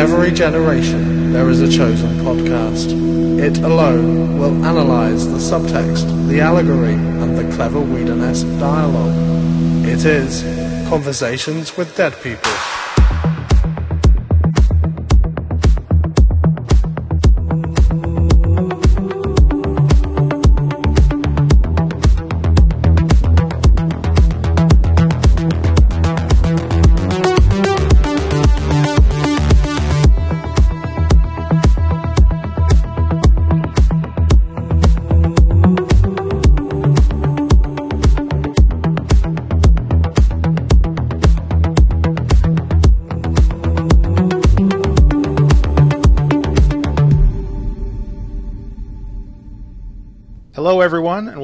every generation, there is a chosen podcast. It alone will analyze the subtext, the allegory, and the clever Whedon-esque dialogue. It is Conversations with Dead People.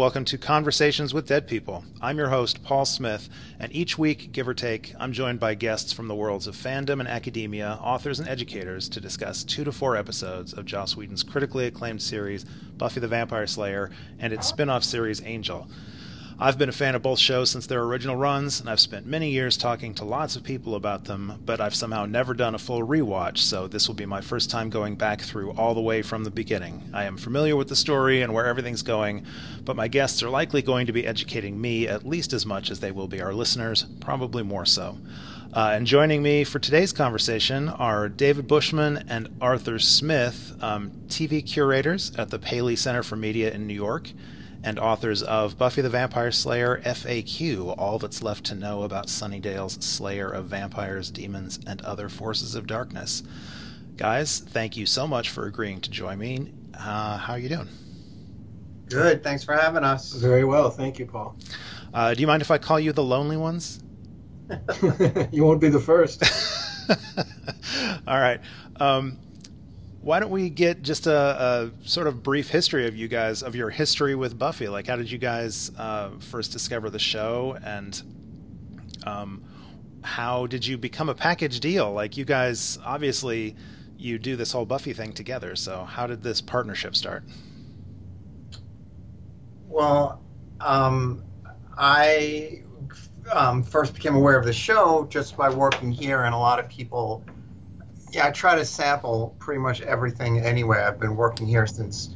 Welcome to Conversations with Dead People. I'm your host, Paul Smith, and each week, give or take, I'm joined by guests from the worlds of fandom and academia, authors and educators to discuss two to four episodes of Joss Whedon's critically acclaimed series, Buffy the Vampire Slayer, and its spin off series, Angel. I've been a fan of both shows since their original runs, and I've spent many years talking to lots of people about them, but I've somehow never done a full rewatch, so this will be my first time going back through all the way from the beginning. I am familiar with the story and where everything's going, but my guests are likely going to be educating me at least as much as they will be our listeners, probably more so. Uh, and joining me for today's conversation are David Bushman and Arthur Smith, um, TV curators at the Paley Center for Media in New York and authors of Buffy the Vampire Slayer FAQ All That's Left to Know About Sunnydale's Slayer of Vampires, Demons, and Other Forces of Darkness. Guys, thank you so much for agreeing to join me. Uh, how are you doing? Good. Thanks for having us. Very well. Thank you, Paul. Uh, do you mind if I call you the Lonely Ones? you won't be the first. All right. Um, why don't we get just a, a, sort of brief history of you guys, of your history with Buffy? Like, how did you guys uh, first discover the show, and um, how did you become a package deal? Like, you guys obviously you do this whole Buffy thing together. So, how did this partnership start? Well, um, I um, first became aware of the show just by working here, and a lot of people yeah, I try to sample pretty much everything anyway. I've been working here since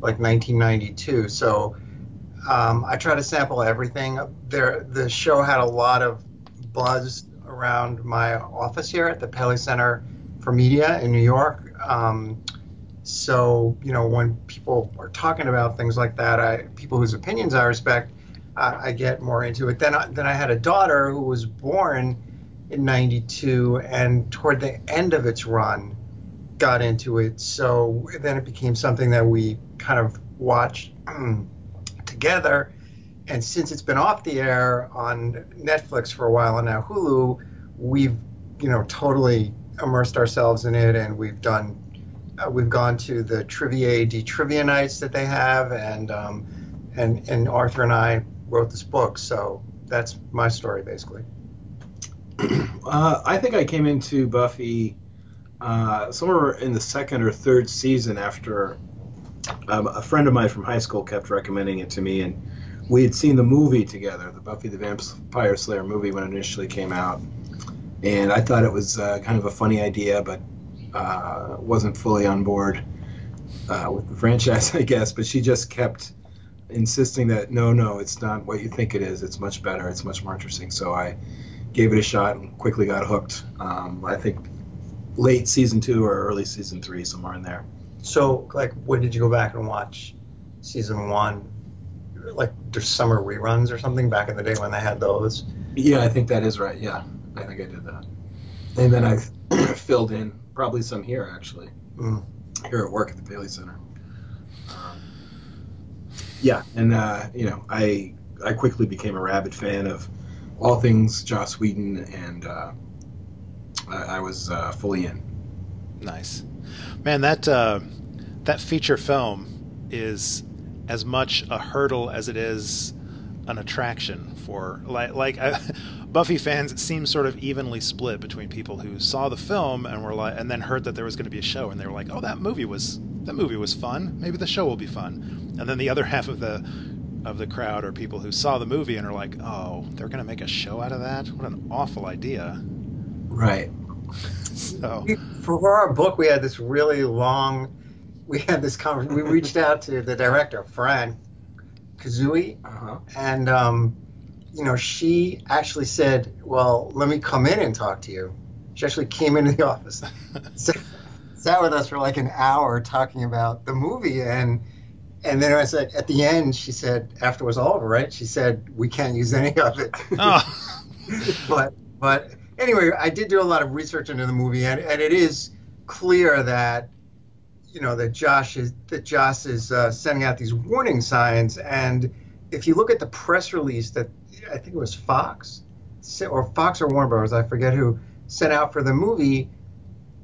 like 1992, so um, I try to sample everything. There, the show had a lot of buzz around my office here at the Paley Center for Media in New York. Um, so you know, when people are talking about things like that, I people whose opinions I respect, I, I get more into it. Then, I, then I had a daughter who was born in 92 and toward the end of its run got into it. So then it became something that we kind of watched together. And since it's been off the air on Netflix for a while and now Hulu we've you know totally immersed ourselves in it and we've done uh, we've gone to the trivia AD trivia nights that they have and um, and and Arthur and I wrote this book. So that's my story basically uh, I think I came into Buffy uh, somewhere in the second or third season after um, a friend of mine from high school kept recommending it to me, and we had seen the movie together, the Buffy the Vampire Slayer movie when it initially came out, and I thought it was uh, kind of a funny idea, but uh, wasn't fully on board uh, with the franchise, I guess. But she just kept insisting that no, no, it's not what you think it is. It's much better. It's much more interesting. So I gave it a shot and quickly got hooked. Um, I think late season two or early season three, somewhere in there. So, like, when did you go back and watch season one? Like, there's summer reruns or something back in the day when they had those. Yeah, I think that is right. Yeah, I think I did that. And then I filled in probably some here actually, mm. here at work at the Paley Center. Um, yeah, and uh, you know, I I quickly became a rabid fan of all things Joss Whedon, and uh, I, I, was uh, fully in. Nice, man. That uh, that feature film is as much a hurdle as it is an attraction for like like Buffy fans seem sort of evenly split between people who saw the film and were like and then heard that there was going to be a show and they were like oh that movie was that movie was fun maybe the show will be fun and then the other half of the of the crowd are people who saw the movie and are like, "Oh, they're going to make a show out of that? What an awful idea!" Right. So We, for our book, we had this really long. We had this conversation. We reached out to the director, Fran Kuzui, Uh-huh. and um, you know, she actually said, "Well, let me come in and talk to you." She actually came into the office, sat, sat with us for like an hour talking about the movie, and and then I said at the end, she said after it was all over, right? She said we can't use any of it. oh, but but anyway, I did do a lot of research into the movie, and, and it is clear that you know that Joss is that Joss is uh, sending out these warning signs, and if you look at the press release that I think it was Fox or Fox or Warner Bros. I forget who sent out for the movie.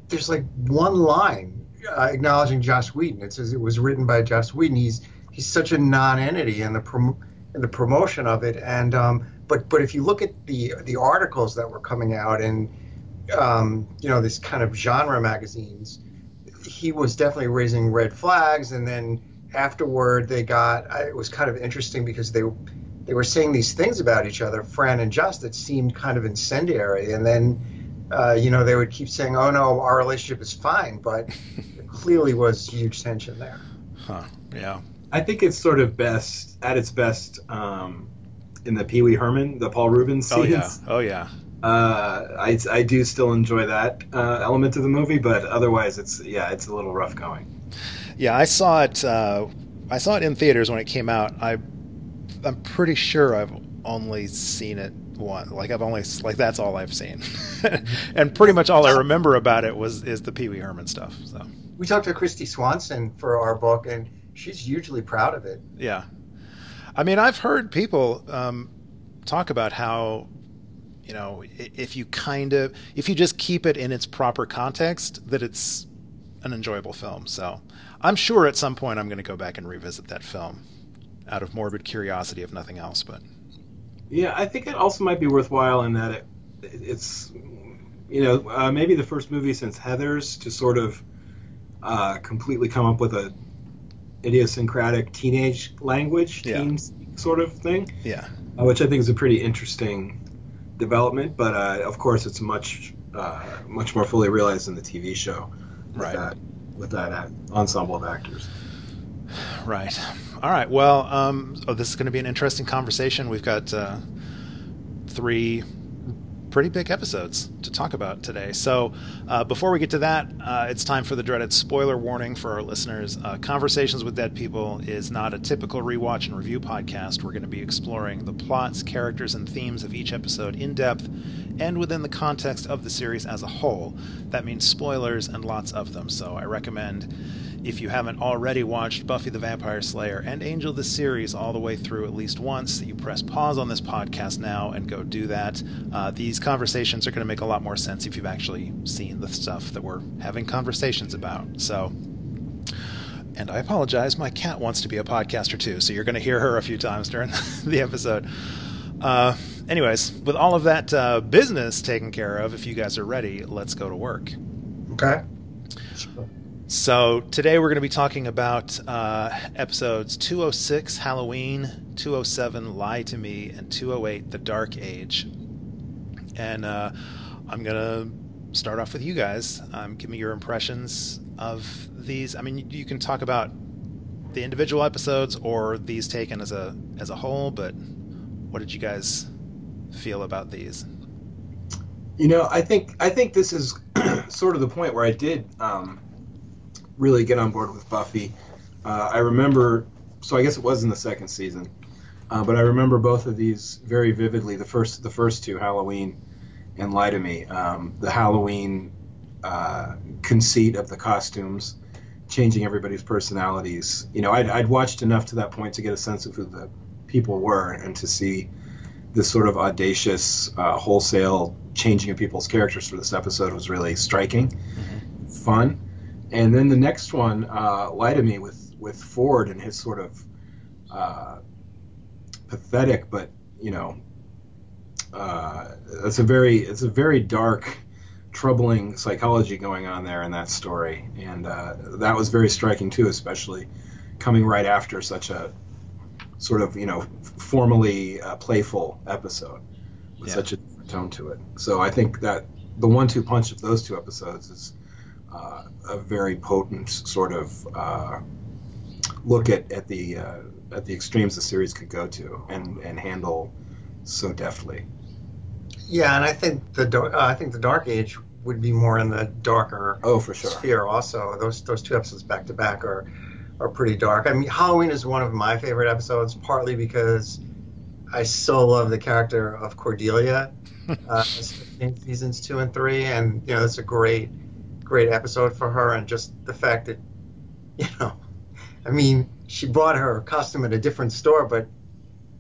There's like one line uh, acknowledging Joss Whedon. It says it was written by Joss Whedon. He's he's such a non-entity in the prom- in the promotion of it, and um, but but if you look at the the articles that were coming out in um, you know this kind of genre magazines, he was definitely raising red flags, and then afterward they got it was kind of interesting because they they were saying these things about each other, Fran and Joss, that seemed kind of incendiary, and then. Uh, you know, they would keep saying, "Oh no, our relationship is fine," but clearly was huge tension there. huh, yeah. I think it's sort of best at its best um, in the Pee Wee Herman, the Paul Reubens Oh yeah. Oh yeah. Uh, I, I do still enjoy that uh, element of the movie, but otherwise, it's yeah, it's a little rough going. Yeah, I saw it. Uh, I saw it in theaters when it came out. I, I'm pretty sure I've only seen it one. Like I've only like that's all I've seen, and pretty much all I remember about it was is the Pee Wee Herman stuff. So We talked to Kristy Swanson for our book, and she's hugely proud of it. yeah, I mean I've heard people um, talk about how you know if you kind of if you just keep it in its proper context that it's an enjoyable film. So I'm sure at some point I'm going to go back and revisit that film out of morbid curiosity, if nothing else. But Yeah, I think it also might be worthwhile in that it, it's, you know, uh, maybe the first movie since Heather's to sort of uh, completely come up with a idiosyncratic teenage language, Yeah. teen sort of thing, yeah, uh, which I think is a pretty interesting development. But uh, of course, it's much uh, much more fully realized in the TV show with Right. that with that uh, ensemble of actors. right. All right. Well, um, oh, this is going to be an interesting conversation. We've got uh, three pretty big episodes to talk about today. So, uh, before we get to that, uh, it's time for the dreaded spoiler warning for our listeners. Uh, Conversations with Dead People is not a typical rewatch and review podcast. We're going to be exploring the plots, characters, and themes of each episode in depth and within the context of the series as a whole. That means spoilers and lots of them. So, I recommend. If you haven't already watched Buffy the Vampire Slayer and Angel the series all the way through at least once, you press pause on this podcast now and go do that. Uh, these conversations are going to make a lot more sense if you've actually seen the stuff that we're having conversations about. So, and I apologize, my cat wants to be a podcaster too, so you're going to hear her a few times during the episode. Uh, anyways, with all of that uh, business taken care of, if you guys are ready, let's go to work. Okay. So today we're going to be talking about uh, episodes 206 Halloween, 207 Lie to Me, and 208 The Dark Age. And uh, I'm going to start off with you guys. Um, give me your impressions of these. I mean, you can talk about the individual episodes or these taken as a as a whole, but what did you guys feel about these? You know, I think I think this is sort of the point where I did um, really get on board with Buffy. Uh, I remember, so I guess it was in the second season, uh, but I remember both of these very vividly. The first, the first two, Halloween and Lie to Me. Um, the Halloween uh, conceit of the costumes, changing everybody's personalities. You know, I'd, I'd watched enough to that point to get a sense of who the people were and to see this sort of audacious, uh, wholesale changing of people's characters for this episode was really striking, fun. And then the next one, uh, Lie to Me, with with Ford and his sort of uh, pathetic, but you know, uh, it's a very it's a very dark, troubling psychology going on there in that story, and uh, that was very striking too, especially coming right after such a sort of you know formally uh, playful episode with Yeah. such a different tone to it. So I think that the one-two punch of those two episodes is uh, a very potent sort of uh, look at at the uh, at the extremes the series could go to and and handle so deftly. Yeah, and I think the uh, I think the Dark Age would be more in the darker oh for sure sphere. Also, those those two episodes back to back are are pretty dark. I mean, Halloween is one of my favorite episodes, partly because I so love the character of Cordelia, uh, in seasons two and three, and you know it's a great great episode for her, and just the fact that you know, I mean, she bought her costume at a different store, but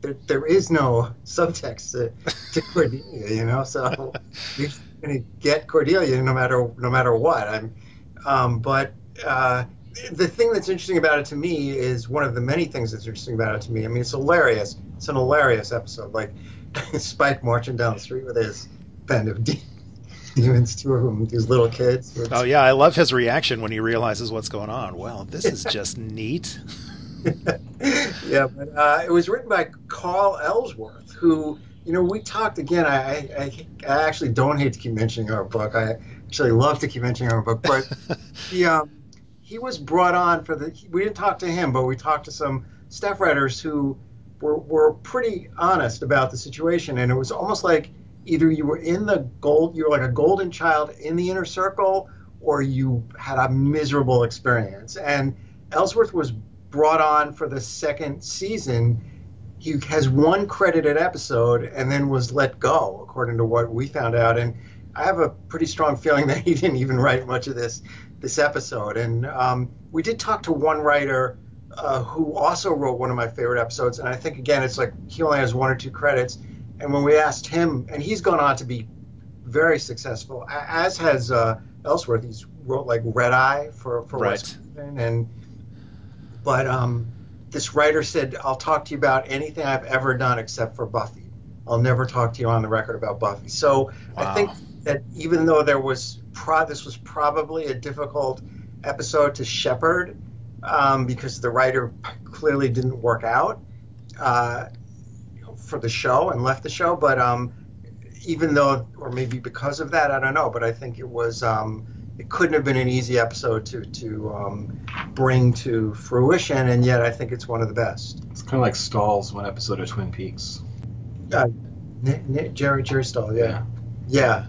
there, there is no subtext to, to Cordelia, you know. So you're going to get Cordelia no matter no matter what. I'm, um, but uh, the thing that's interesting about it to me is one of the many things that's interesting about it to me. I mean, it's hilarious. It's an hilarious episode. Like Spike marching down the street with his band of demons to him, these little kids. Oh yeah, I love his reaction when he realizes what's going on. Well, this is just neat. yeah, but uh, it was written by Carl Ellsworth, who you know we talked again. I, I I actually don't hate to keep mentioning our book. I actually love to keep mentioning our book, but he um, he was brought on for the. We didn't talk to him, but we talked to some staff writers who were were pretty honest about the situation, and it was almost like either you were in the gold, you were like a golden child in the inner circle, or you had a miserable experience. And Ellsworth was brought on for the second season. He has one credited episode and then was let go, according to what we found out. And I have a pretty strong feeling that he didn't even write much of this this episode. And um, we did talk to one writer uh, who also wrote one of my favorite episodes. And I think again, it's like he only has one or two credits. And when we asked him, and he's gone on to be very successful, as has uh, Ellsworth. He's wrote like Red Eye for for right. West and but um, this writer said, I'll talk to you about anything I've ever done except for Buffy. I'll never talk to you on the record about Buffy. So wow. I think that even though there was pro- this was probably a difficult episode to shepherd um, because the writer clearly didn't work out uh, for the show and left the show, but um, even though, or maybe because of that, I don't know, but I think it was. Um, it couldn't have been an easy episode to to um, bring to fruition, and yet I think it's one of the best. It's kind of like Stahl's one episode of Twin Peaks. Uh, N- N- Jerry Jerry Stahl, yeah, yeah.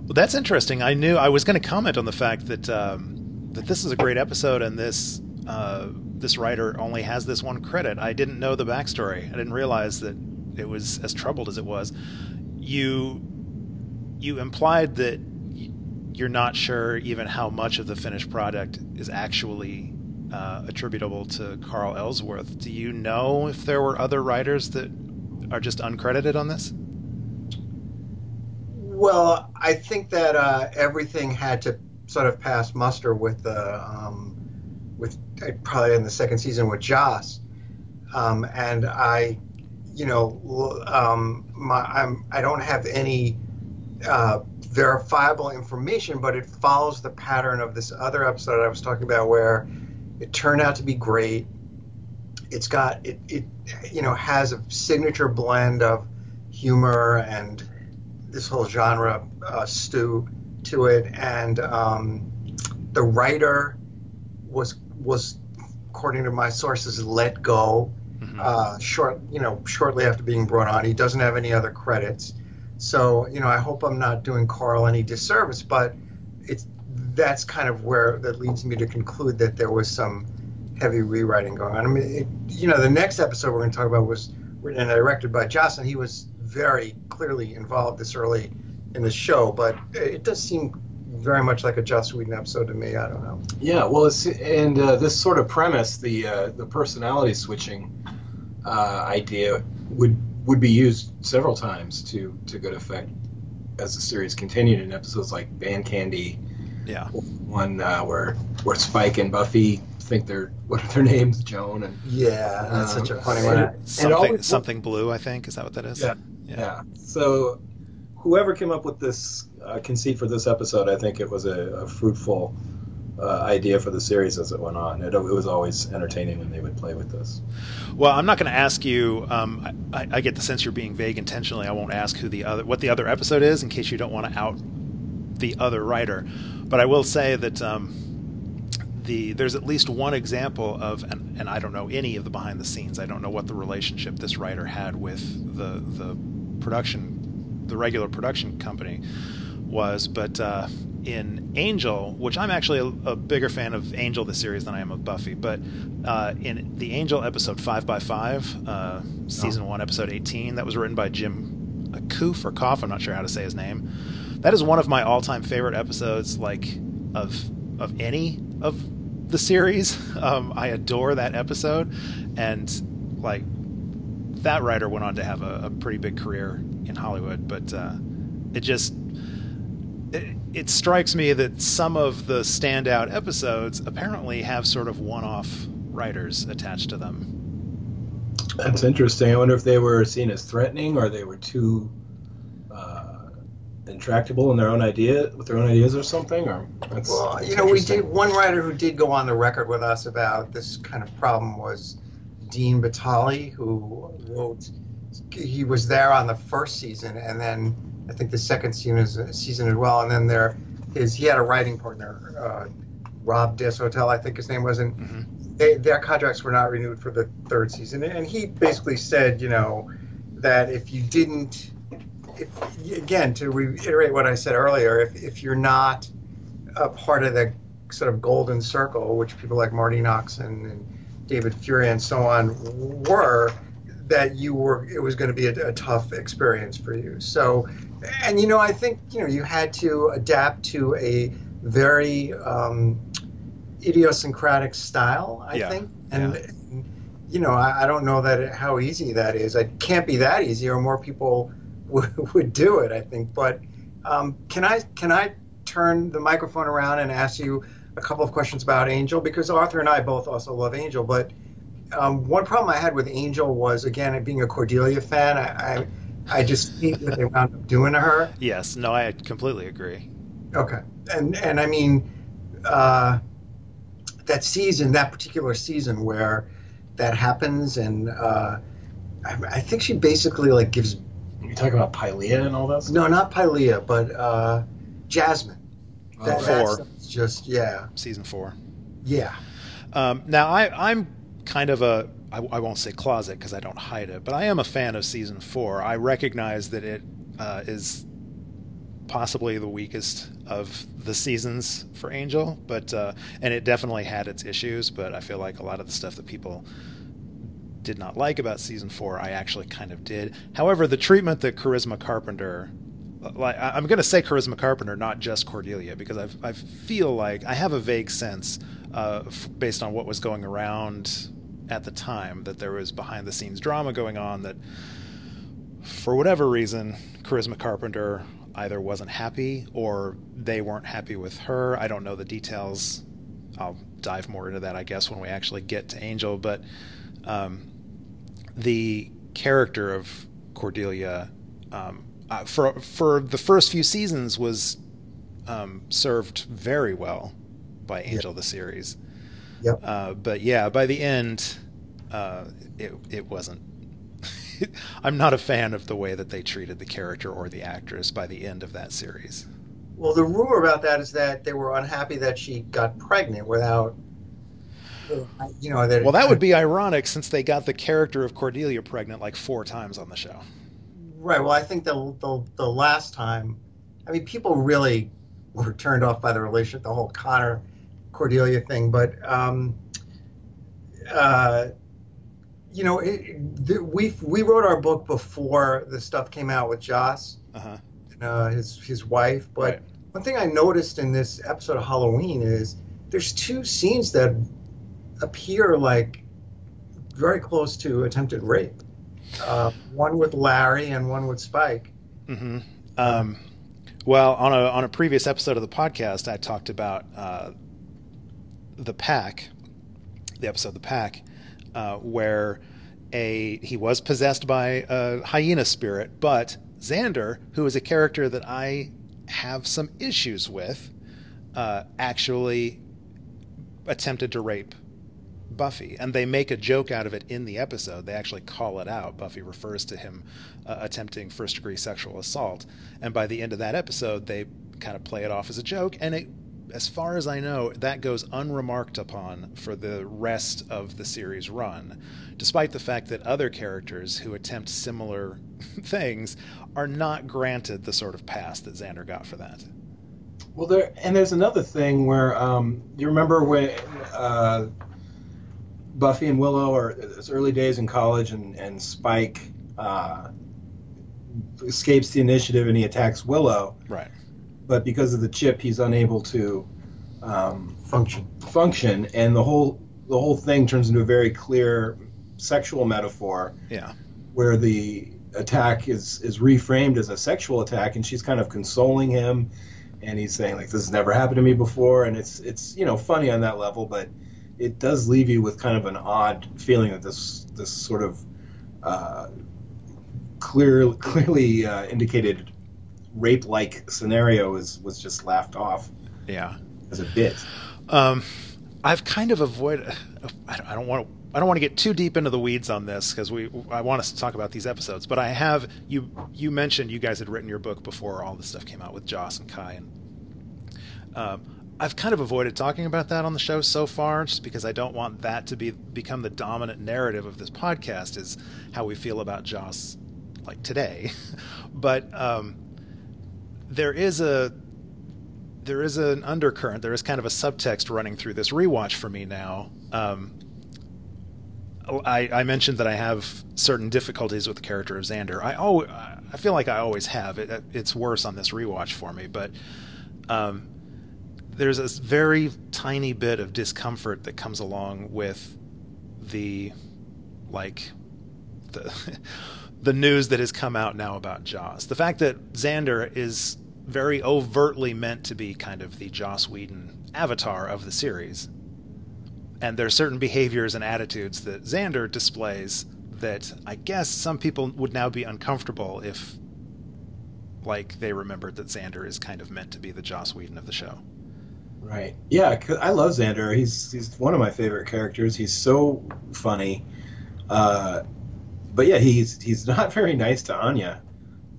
Well, that's interesting. I knew I was going to comment on the fact that um, that this is a great episode, and this uh, this writer only has this one credit. I didn't know the backstory. I didn't realize that it was as troubled as it was. You you implied that you're not sure even how much of the finished product is actually uh, attributable to Carl Ellsworth. Do you know if there were other writers that are just uncredited on this? Well, I think that uh, everything had to sort of pass muster with the um, with probably in the second season with Joss, um, and I, you know, um, my, I'm I don't have any. Uh, verifiable information, but it follows the pattern of this other episode I was talking about where it turned out to be great. It's got it, it you know has a signature blend of humor and this whole genre uh, stew to it, and um, the writer was was according to my sources let go mm-hmm. uh, short you know shortly after being brought on. He doesn't have any other credits. So, you know, I hope I'm not doing Carl any disservice, but it's that's kind of where that leads me to conclude that there was some heavy rewriting going on. I mean, it, you know, the next episode we're going to talk about was written and directed by and he was very clearly involved this early in the show, but it does seem very much like a Joss Whedon episode to me. I don't know. Yeah, well, it's and uh, this sort of premise, the uh, the personality switching uh, idea, would would be used several times to to good effect as the series continued in episodes like Band Candy. Yeah. One uh, where where Spike and Buffy think they're what are their names, Joan and yeah, that's um, such a funny one. And, something, always, something blue, I think. Is that what that is? Yeah. Yeah. yeah. So whoever came up with this uh, conceit for this episode, I think it was a, a fruitful uh, idea for the series as it went on. It, it, was always entertaining when they would play with this. Well, I'm not going to ask you. Um, I, I, get the sense you're being vague intentionally. I won't ask who the other, what the other episode is, in case you don't want to out the other writer. But I will say that um, the there's at least one example of, and, and I don't know any of the behind the scenes. I don't know what the relationship this writer had with the the production, the regular production company was, but. Uh, in Angel, which I'm actually a, a, bigger fan of Angel the series than I am of Buffy, but uh, in the Angel episode five by five, uh, season oh. one, episode eighteen, that was written by Jim Kouf or Koff. I'm not sure how to say his name that is one of my all-time favorite episodes, like of of any of the series. Um, I adore that episode, and like that writer went on to have a, a pretty big career in Hollywood. But uh, it just it, it strikes me that some of the standout episodes apparently have sort of one-off writers attached to them. That's interesting. I wonder if they were seen as threatening or they were too uh, intractable in their own idea with their own ideas or something or well you know we did one writer who did go on the record with us about this kind of problem was dean batali who wrote he was there on the first season and then i think the second season, season as well and then there his he had a writing partner uh, rob Des Hotel, i think his name was and mm-hmm. they, their contracts were not renewed for the third season and he basically said you know that if you didn't if, again, to reiterate what I said earlier, if, if you're not a part of the sort of golden circle, which people like Marti Noxon and David Fury and so on were, that you were, it was going to be a, a tough experience for you. So, and you know, I think you know you had to adapt to a very um, idiosyncratic style. I yeah. think, and, yeah. you know, I, I don't know that how easy that is. It can't be that easy, or more people would, would do it, I think. But um, can I can I turn the microphone around and ask you a couple of questions about Angel? Because Arthur and I both also love Angel, but um, one problem I had with Angel was again being a Cordelia fan. I I, I just hate what they wound up doing to her. Yes, no, I completely agree. Okay, and and I mean uh, that season, that particular season where that happens, and uh, I, I think she basically like gives you talking about Pylea and all that? Stuff? No, not Pylea, but uh, Jasmine. Oh, that, four. just yeah. Season four. Yeah. Um, now I, I'm kind of a I, I won't say closet because I don't hide it, but I am a fan of season four. I recognize that it uh, is possibly the weakest of the seasons for Angel, but uh, and it definitely had its issues. But I feel like a lot of the stuff that people did not like about season four, I actually kind of did. However, the treatment that Charisma Carpenter, like I'm going to say Charisma Carpenter, not just Cordelia, because I've, I feel like I have a vague sense, uh, based on what was going around at the time, that there was behind the scenes drama going on that, for whatever reason, Charisma Carpenter either wasn't happy or they weren't happy with her. I don't know the details. I'll dive more into that, I guess, when we actually get to Angel. But um, the character of Cordelia um, uh, for for the first few seasons was um, served very well by Angel yep. the series. Yep. Uh, but yeah, by the end, uh, it it wasn't. I'm not a fan of the way that they treated the character or the actress by the end of that series. Well, the rumor about that is that they were unhappy that she got pregnant without you know well that would be ironic since they got the character of cordelia pregnant like four times on the show right well i think the the, the last time i mean people really were turned off by the relationship the whole connor cordelia thing but um uh you know it, the, we we wrote our book before the stuff came out with joss uh-huh. and, uh, his his wife but right. one thing i noticed in this episode of halloween is there's two scenes that appear like very close to attempted rape. Uh, one with Larry and one with Spike. Mm-hmm. Um, well, on a on a previous episode of the podcast, I talked about uh, the pack, the episode "The Pack," uh, where a he was possessed by a hyena spirit, but Xander, who is a character that I have some issues with, uh, actually attempted to rape Buffy, and they make a joke out of it in the episode. They actually call it out. Buffy refers to him uh, attempting first degree sexual assault, and by the end of that episode, they kind of play it off as a joke, and it, as far as I know, that goes unremarked upon for the rest of the series run, despite the fact that other characters who attempt similar things are not granted the sort of pass that Xander got for that. Well, there and there's another thing where um, you remember when uh, Buffy and Willow are it's early days in college, and and Spike uh, escapes the initiative and he attacks Willow. Right. But because of the chip, he's unable to um, Function. function, and the whole the whole thing turns into a very clear sexual metaphor Yeah. where the attack is is reframed as a sexual attack, and she's kind of consoling him, and he's saying like this has never happened to me before, and it's it's you know funny on that level, but it does leave you with kind of an odd feeling that this this sort of uh, clear clearly uh, indicated rape like scenario is was just laughed off Yeah. as a bit. Um, I've kind of avoided. I don't, want to. I don't want to get too deep into the weeds on this because we. I want us to talk about these episodes, but I have you. You mentioned you guys had written your book before all this stuff came out with Joss and Kai, and um, I've kind of avoided talking about that on the show so far, just because I don't want that to be become the dominant narrative of this podcast. Is how we feel about Joss, like today, but um, there is a there is an undercurrent. There is kind of a subtext running through this rewatch for me now. Um, I, I mentioned that I have certain difficulties with the character of Xander. I always, I feel like I always have. It, it's worse on this rewatch for me, but um, there's a very tiny bit of discomfort that comes along with the like the the news that has come out now about Joss. The fact that Xander is very overtly meant to be kind of the Joss Whedon avatar of the series. And there are certain behaviors and attitudes that Xander displays that I guess some people would now be uncomfortable if like they remembered that Xander is kind of meant to be the Joss Whedon of the show. Right. Yeah, I love Xander. He's he's one of my favorite characters. He's so funny. Uh, but yeah, he's he's not very nice to Anya.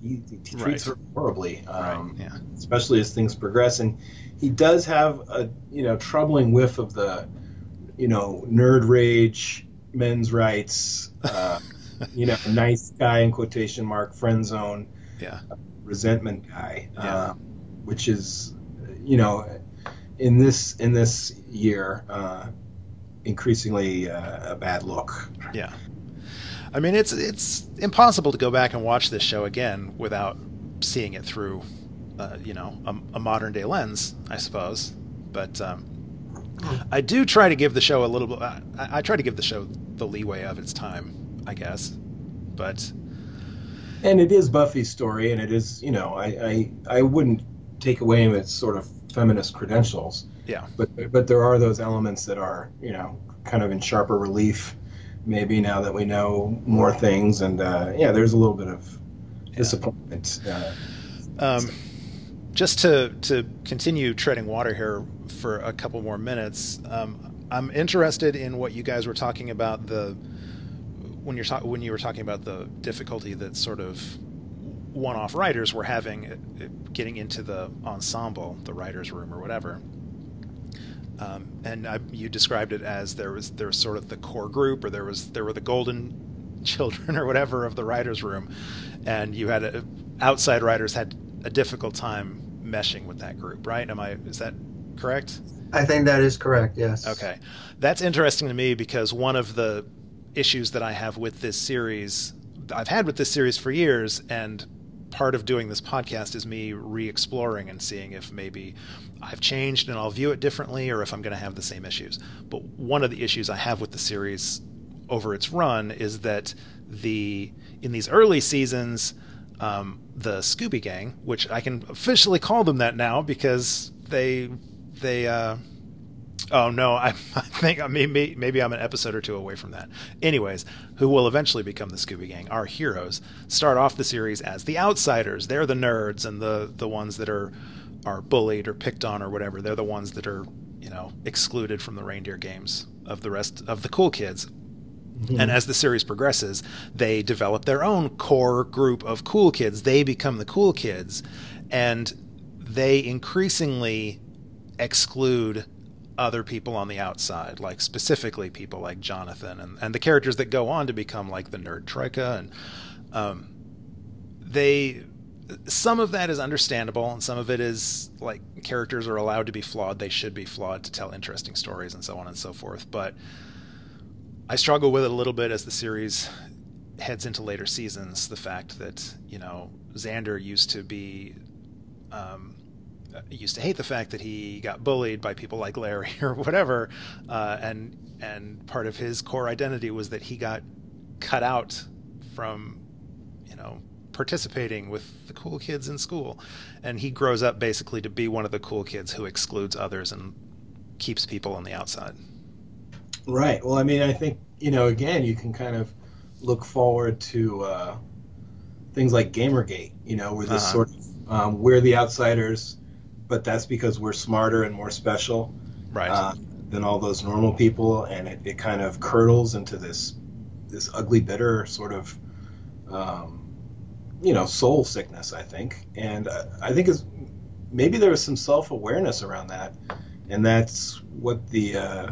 He, he treats Right. her horribly, um, right. Yeah. especially as things progress. And he does have a you know troubling whiff of the you know nerd rage, men's rights, uh, you know nice guy in quotation mark, friend zone Yeah. resentment guy, Yeah. uh, which is, you know, in this in this year, uh, increasingly uh, a bad look. Yeah. I mean, it's it's impossible to go back and watch this show again without seeing it through, uh, you know, a, a modern day lens, I suppose. But um, I do try to give the show a little bit. I, I try to give the show the leeway of its time, I guess. But And it is Buffy's story, and it is, you know, I I, I wouldn't take away its sort of feminist credentials, yeah, but but there are those elements that are, you know, kind of in sharper relief. Maybe now that we know more things, and uh, yeah, there's a little bit of disappointment. Uh, Um, just to to continue treading water here for a couple more minutes, um, I'm interested in what you guys were talking about the when you're ta- when you were talking about the difficulty that sort of one-off writers were having uh, getting into the ensemble, the writers' room or whatever. Um, and I, you described it as there was there was sort of the core group, or there was there were the golden children or whatever of the writers' room, and you had a, outside writers had a difficult time meshing with that group, right? Am I is that correct? I think that is correct. Yes. Okay, that's interesting to me because one of the issues that I have with this series, I've had with this series for years, and part of doing this podcast is me re-exploring and seeing if maybe I've changed and I'll view it differently, or if I'm going to have the same issues. But one of the issues I have with the series over its run is that the in these early seasons, um, the Scooby Gang, which I can officially call them that now because they they uh, Oh no, I, think I think maybe maybe I'm an episode or two away from that. Anyways, who will eventually become the Scooby Gang? Our heroes start off the series as the outsiders. They're the nerds and the the ones that are are bullied or picked on or whatever. They're the ones that are you know excluded from the reindeer games of the rest of the cool kids. Mm-hmm. And as the series progresses, they develop their own core group of cool kids. They become the cool kids, and they increasingly exclude other people on the outside, like specifically people like Jonathan and, and the characters that go on to become like the nerd troika and um, they some of that is understandable and some of it is like characters are allowed to be flawed they should be flawed to tell interesting stories and so on and so forth but i struggle with it a little bit as the series heads into later seasons the fact that you know xander used to be um, used to hate the fact that he got bullied by people like larry or whatever uh, and and part of his core identity was that he got cut out from you know participating with the cool kids in school. And he grows up basically to be one of the cool kids who excludes others and keeps people on the outside. Right. Well, I mean, I think, you know, again, you can kind of look forward to uh, things like Gamergate, you know, where this uh-huh. sort of, um, we're the outsiders, but that's because we're smarter and more special. Right. Uh, than all those normal people, and it, it kind of curdles into this this ugly, bitter sort of um, you know soul sickness i think and uh, i think is maybe there was some self-awareness around that and that's what the uh,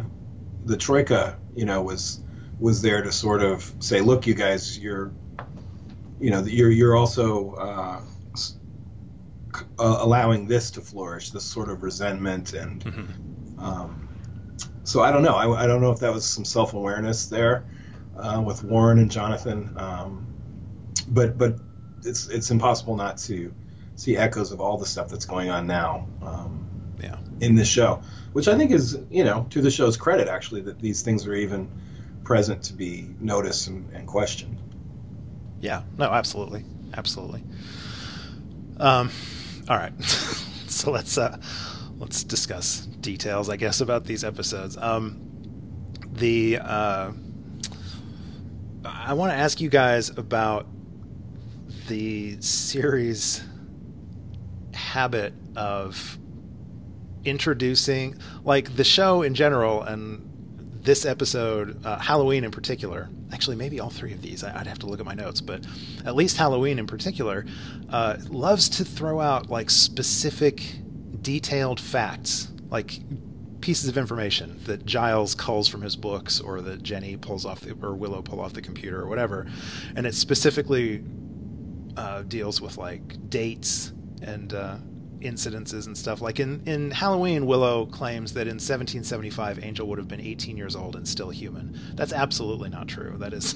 the troika you know was was there to sort of say look you guys you're you know you're you're also uh, uh, allowing this to flourish this sort of resentment and mm-hmm. um, so i don't know I, I, don't know if that was some self-awareness there uh, with warren and jonathan um, but but it's it's impossible not to see echoes of all the stuff that's going on now. Um, yeah. In this show, which I think is you know to the show's credit actually that these things are even present to be noticed and, and questioned. Yeah. No. Absolutely. Absolutely. Um. All right. so let's uh, let's discuss details, I guess, about these episodes. Um, the uh, I want to ask you guys about the series habit of introducing like the show in general and this episode uh, halloween in particular actually maybe all three of these. I'd have to look at my notes but at least halloween in particular uh, loves to throw out like specific detailed facts like pieces of information that giles culls from his books or that jenny pulls off the, or willow pull off the computer or whatever. And it specifically uh, deals with like dates and uh, incidences and stuff. Like in, in Halloween, Willow claims that in 1775, Angel would have been 18 years old and still human. That's absolutely not true. That is.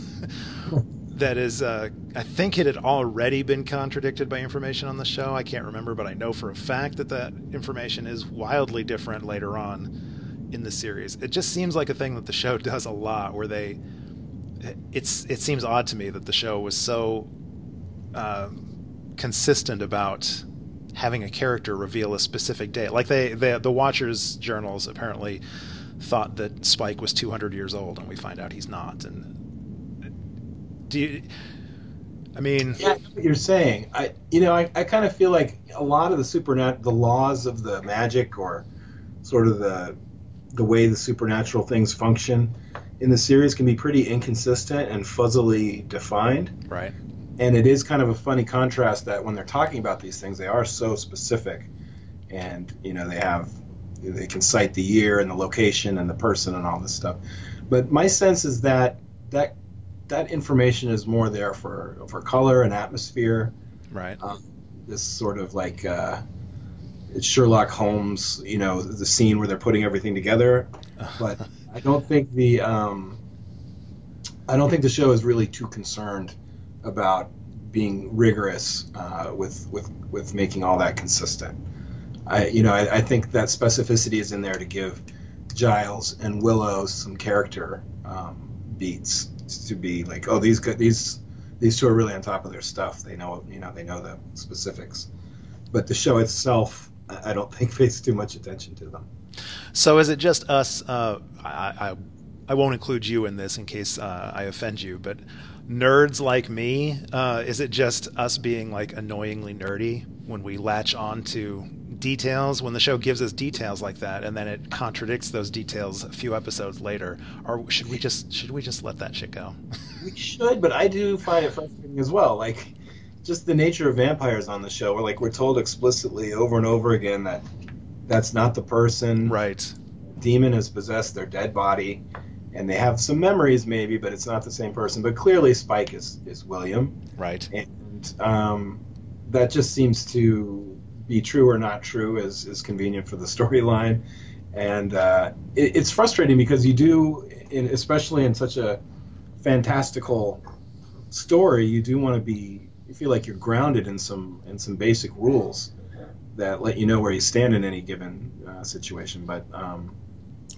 that is, uh, I think it had already been contradicted by information on the show. I can't remember, but I know for a fact that that information is wildly different later on in the series. It just seems like a thing that the show does a lot, where they. It's it seems odd to me that the show was so um, consistent about having a character reveal a specific date. Like they, they, the Watchers journals apparently thought that Spike was 200 years old, and we find out he's not. And do you? I mean, yeah, what you're saying. I, you know, I, I kind of feel like a lot of the supernat, the laws of the magic, or sort of the the way the supernatural things function in the series can be pretty inconsistent and fuzzily defined. Right and it is kind of a funny contrast that when they're talking about these things, they are so specific, and you know they have they can cite the year and the location and the person and all this stuff. But my sense is that that that information is more there for for color and atmosphere. Right. Um, this sort of like uh, it's Sherlock Holmes, you know, the scene where they're putting everything together. But I don't think the um, I don't think the show is really too concerned about being rigorous uh, with with with making all that consistent. I you know I, I, think that specificity is in there to give Giles and Willow some character um, beats to be like oh these these these two are really on top of their stuff. They know you know they know the specifics, but the show itself I don't think pays too much attention to them. So is it just us? Uh, I, I I won't include you in this in case uh, I offend you, but nerds like me, uh, is it just us being like annoyingly nerdy when we latch on to details when the show gives us details like that and then it contradicts those details a few episodes later or should we just should we just let that shit go we should but i do find it frustrating as well like just the nature of vampires on the show. Where like we're told explicitly over and over again that that's not the person. Right. Demon has possessed their dead body, and they have some memories maybe, but it's not the same person. But clearly, Spike is is William, Right. and um, that just seems to be true or not true is is convenient for the storyline. And uh, it, it's frustrating because you do, in, especially in such a fantastical story, you do want to be. You feel like you're grounded in some in some basic rules that let you know where you stand in any given uh, situation. But um,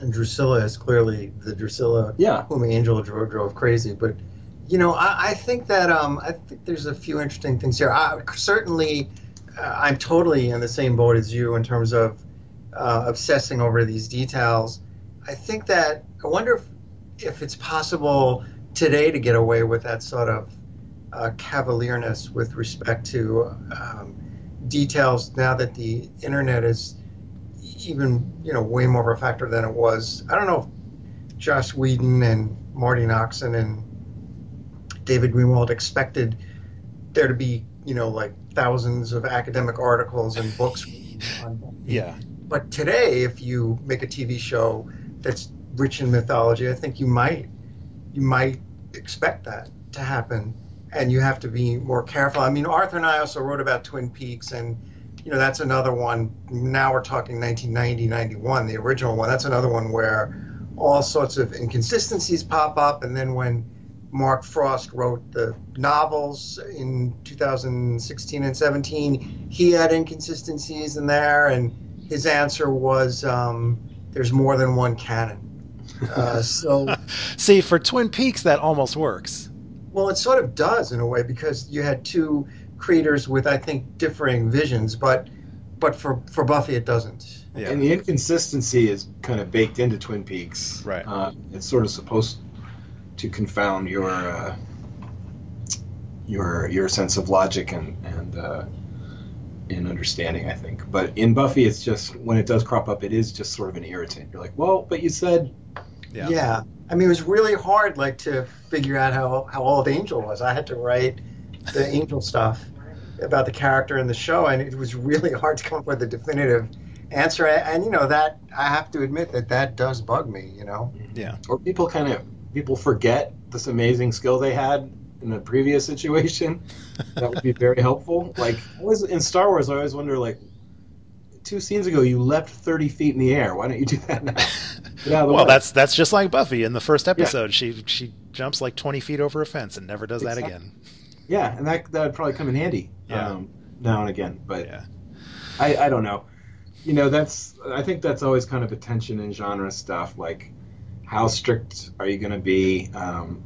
And Drusilla is clearly the Drusilla yeah, whom Angel drove, drove crazy. But you know, I, I think that um, I think there's a few interesting things here. I, certainly, uh, I'm totally in the same boat as you in terms of uh, obsessing over these details. I think that I wonder if, if it's possible today to get away with that sort of uh, cavalierness with respect to um, details now that the internet is even you know way more of a factor than it was. I don't know if Joss Whedon and Marti Noxon and David Greenwalt expected there to be you know like thousands of academic articles and books. on Yeah. but today, if you make a TV show that's rich in mythology, I think you might you might expect that to happen, and you have to be more careful. I mean, Arthur and I also wrote about Twin Peaks, and you know that's another one. Now we're talking 1990, 91, the original one. That's another one where all sorts of inconsistencies pop up, and then when Mark Frost wrote the novels in 2016 and 17, he had inconsistencies in there, and his answer was um, there's more than one canon. Uh, so, See, for Twin Peaks, that almost works. well, it sort of does in a way because you had two creators with, I think, differing visions, but but for for Buffy, it doesn't. Yeah. and the inconsistency is kind of baked into Twin Peaks. Right. Uh, it's sort of supposed to confound your uh, your your sense of logic and and uh, and understanding. I think, but in Buffy, it's just when it does crop up, it is just sort of an irritant. You're like, well, but you said Yeah. Yeah. I mean, it was really hard, like, to figure out how, how old Angel was. I had to write the Angel stuff about the character in the show, and it was really hard to come up with a definitive answer. And, and, you know, that, I have to admit that that does bug me, you know? Yeah. or people kind of people forget this amazing skill they had in the previous situation. that would be very helpful. Like I always in Star Wars, I always wonder like. Two scenes ago, you leapt thirty feet in the air. Why don't you do that now? Get out of the Well, way. that's that's just like Buffy in the first episode. She she jumps like twenty feet over a fence and never does that again. Yeah, and that that would probably come in handy Yeah. um, now and again. But Yeah. I, I don't know. You know, that's I think that's always kind of a tension in genre stuff. Like, how strict are you going to be um,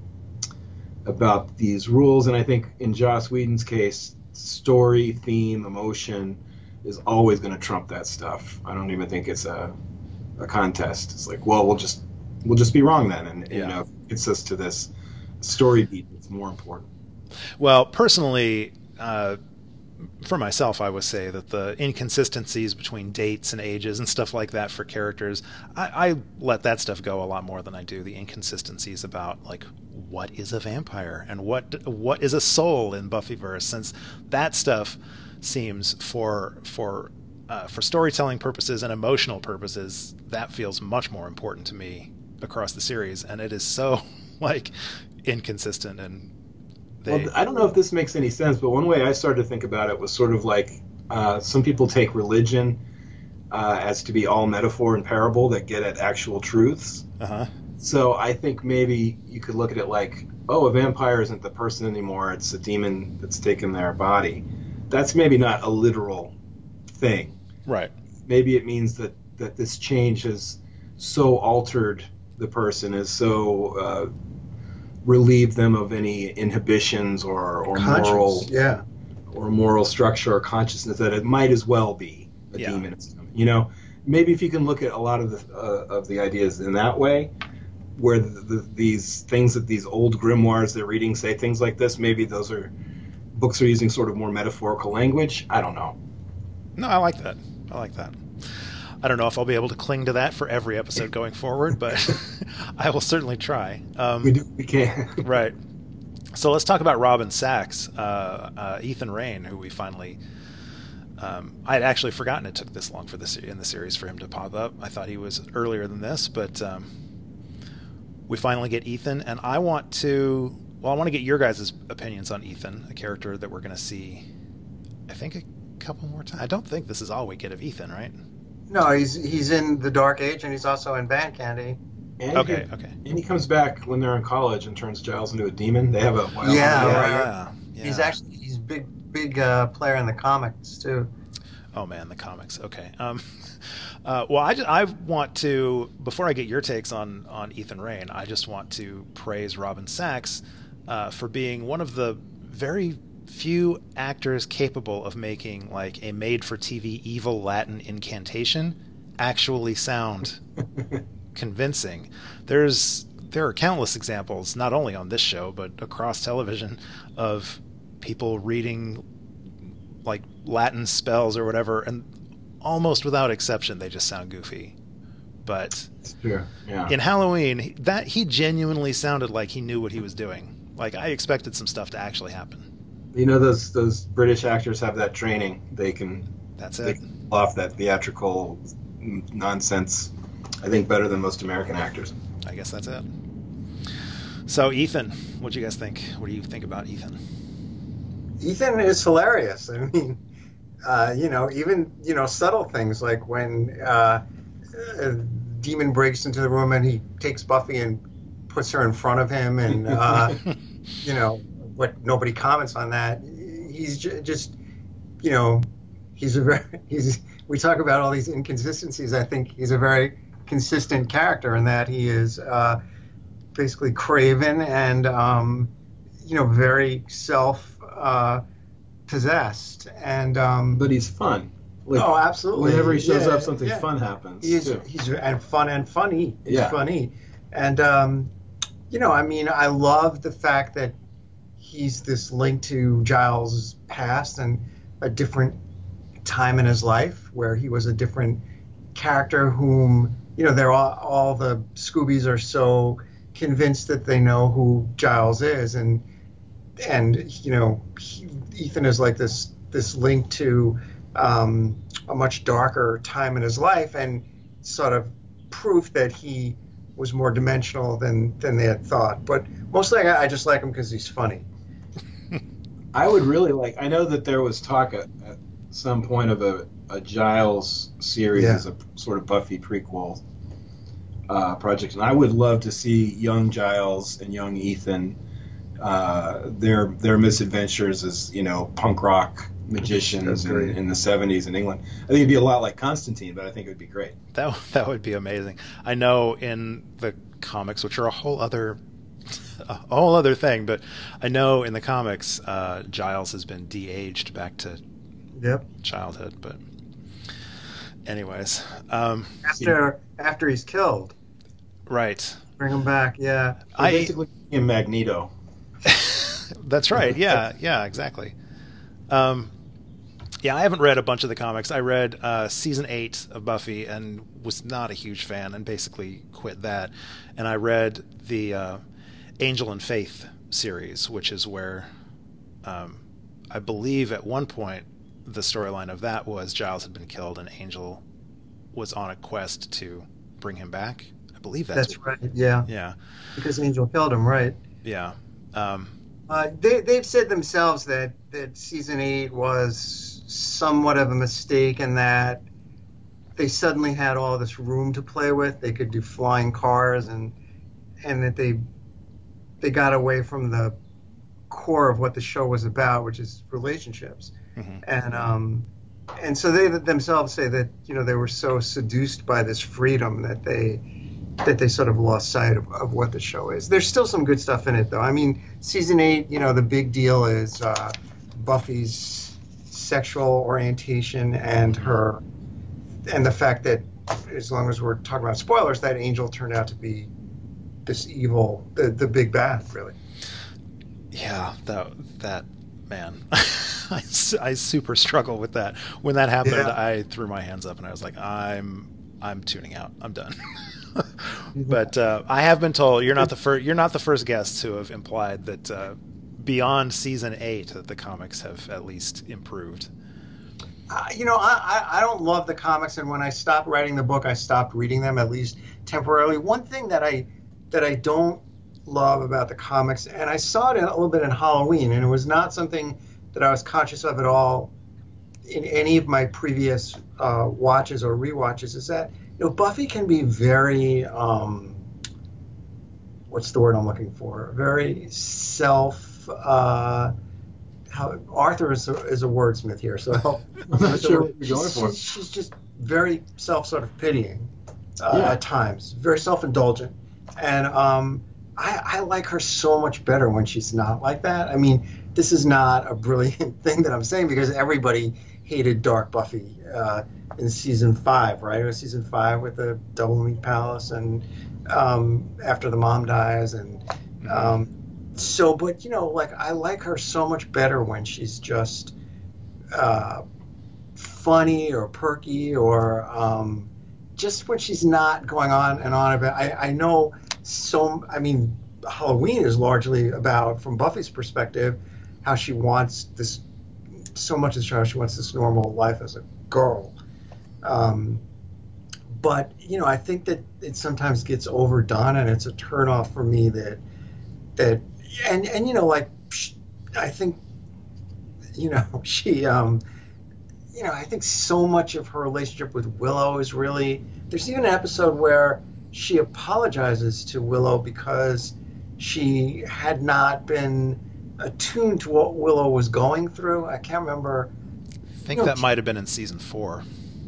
about these rules? And I think in Joss Whedon's case, story, theme, emotion is always going to trump that stuff. I don't even think it's a a contest. It's like, well, we'll just we'll just be wrong then, and you Yeah. know, it's us to this story beat that's more important. Well, personally, uh, for myself, I would say that the inconsistencies between dates and ages and stuff like that for characters, I, I let that stuff go a lot more than I do the inconsistencies about like what is a vampire and what what is a soul in Buffyverse, since that stuff seems for for uh, for storytelling purposes and emotional purposes, that feels much more important to me across the series, and it is so like inconsistent and. They, Well, I don't know if this makes any sense, but one way I started to think about it was sort of like uh, some people take religion uh, as to be all metaphor and parable that get at actual truths. uh-huh. So I think maybe you could look at it like, oh, a vampire isn't the person anymore; it's a demon that's taken their body. That's maybe not a literal thing. Right. Maybe it means that that this change has so altered the person, is so uh, relieved them of any inhibitions or or Conscience, moral yeah. or moral structure or consciousness that it might as well be a Yeah. demonism. You know, maybe if you can look at a lot of the uh, of the ideas in that way, where the, the, these things that these old grimoires they're reading say things like this, maybe those are books are using sort of more metaphorical language. I don't know. No, I like that. I like that. I don't know if I'll be able to cling to that for every episode going forward, but I will certainly try. Um, We do we can. right. So let's talk about Robin Sachs, uh, uh, Ethan Rayne, who we finally. Um, I had actually forgotten it took this long for this in the series for him to pop up. I thought he was earlier than this, but um, we finally get Ethan, and I want to. Well, I want to get your guys' opinions on Ethan, a character that we're going to see. I think a couple more times. I don't think this is all we get of Ethan, right? No, he's he's in the Dark Age, and he's also in Band Candy. And Okay, he, okay. And he comes back when they're in college and turns Giles into a demon. They have a wild Yeah, idea. right. yeah, He's actually he's big big uh, player in the comics too. Oh man, the comics. Okay. Um, uh, well, I, just, I want to before I get your takes on on Ethan Rayne, I just want to praise Robin Sachs uh, for being one of the very few actors capable of making like a made-for-TV evil Latin incantation actually sound convincing. There's there are countless examples, not only on this show but across television, of people reading like Latin spells or whatever, and almost without exception, they just sound goofy. But Yeah. in Halloween, that he genuinely sounded like he knew what he was doing. Like I expected some stuff to actually happen. You know those those British actors have that training. They can That's they it. can pull off that theatrical nonsense. I think better than most American actors. I guess that's it. So Ethan, what do you guys think? What do you think about Ethan? Ethan is hilarious. I mean, uh, you know, even you know subtle things like when uh, a demon breaks into the room and he takes Buffy and puts her in front of him, and uh, you know, what nobody comments on that. He's j- just, you know, he's a very he's. We talk about all these inconsistencies. I think he's a very consistent character in that he is uh, basically craven and um, you know very self uh, possessed and um, But he's fun. Like, oh absolutely whenever he shows Yeah, up, something yeah. fun happens. He's too. he's and fun and funny. He's Yeah. funny, and um, you know, I mean, I love the fact that he's this link to Giles' past and a different time in his life where he was a different character whom you know they're all all the Scoobies are so convinced that they know who Giles is and and you know he, Ethan is like this this link to um, a much darker time in his life and sort of proof that he was more dimensional than than they had thought. But mostly I, I just like him because he's funny. I would really like. I know that there was talk at, at some point of a, a Giles series Yeah. as a sort of Buffy prequel uh, project, and I would love to see young Giles and young Ethan uh, their their misadventures as you know punk rock magicians in, in the '70s in England. I think it'd be a lot like Constantine, but I think it would be great. That that would be amazing. I know in the comics, which are a whole other a whole other thing, but I know in the comics, uh, Giles has been de-aged back to Yep. childhood. But anyways, um, After after he's killed, right. bring him back. Yeah. I I basically in Magneto. that's right. Yeah, yeah, exactly. Um, yeah, I haven't read a bunch of the comics. I read uh, season eight of Buffy and was not a huge fan, and basically quit that. And I read the uh, Angel and Faith series, which is where um, I believe at one point the storyline of that was Giles had been killed and Angel was on a quest to bring him back. I believe that's, That's right. Yeah. yeah, Because Angel killed him. Right. yeah. Um, Uh, they, they've said themselves that, that season eight was somewhat of a mistake in that they suddenly had all this room to play with. They could do flying cars and and that they they got away from the core of what the show was about, which is relationships. mhm. And um, and so they themselves say that you know they were so seduced by this freedom that they that they sort of lost sight of, of what the show is. There's still some good stuff in it, though. I mean, season eight, you know, the big deal is uh, Buffy's sexual orientation and her, and the fact that, as long as we're talking about spoilers, that Angel turned out to be this evil, the the big bad, really. Yeah, that that man, I super struggle with that. When that happened, Yeah. I threw my hands up and I was like, I'm I'm tuning out. I'm done. but uh, I have been told you're not the first you're not the first guest to have implied that uh, beyond season eight that the comics have at least improved. Uh, you know, I, I, I don't love the comics, and when I stopped writing the book, I stopped reading them at least temporarily. One thing that I that I don't love about the comics, and I saw it a little bit in Halloween, and it was not something that I was conscious of at all in any of my previous uh, watches or re-watches, is that you know Buffy can be very um, what's the word I'm looking for? Very self. Uh, how, Arthur is a, is a wordsmith here, so I'm not sure what you're going she's, for. she's, she's just very self sort of pitying uh, Yeah. at times, very self indulgent, and um, I, I like her so much better when she's not like that. I mean, this is not a brilliant thing that I'm saying because everybody hated Dark Buffy uh, in season five, right? It was season five with the Double Meat Palace, and um, after the mom dies, and um, so. But you know, like I like her so much better when she's just uh, funny or perky or um, just when she's not going on and on about. I, I know so. I mean, Halloween is largely about, from Buffy's perspective, how she wants this so much as how she wants this normal life as a girl. Um, but you know, I think that it sometimes gets overdone, and it's a turnoff for me that that and and you know, like I think you know she um you know I think so much of her relationship with Willow is really there's even an episode where she apologizes to Willow because she had not been attuned to what Willow was going through. I can't remember. I think No, that might have been in season four.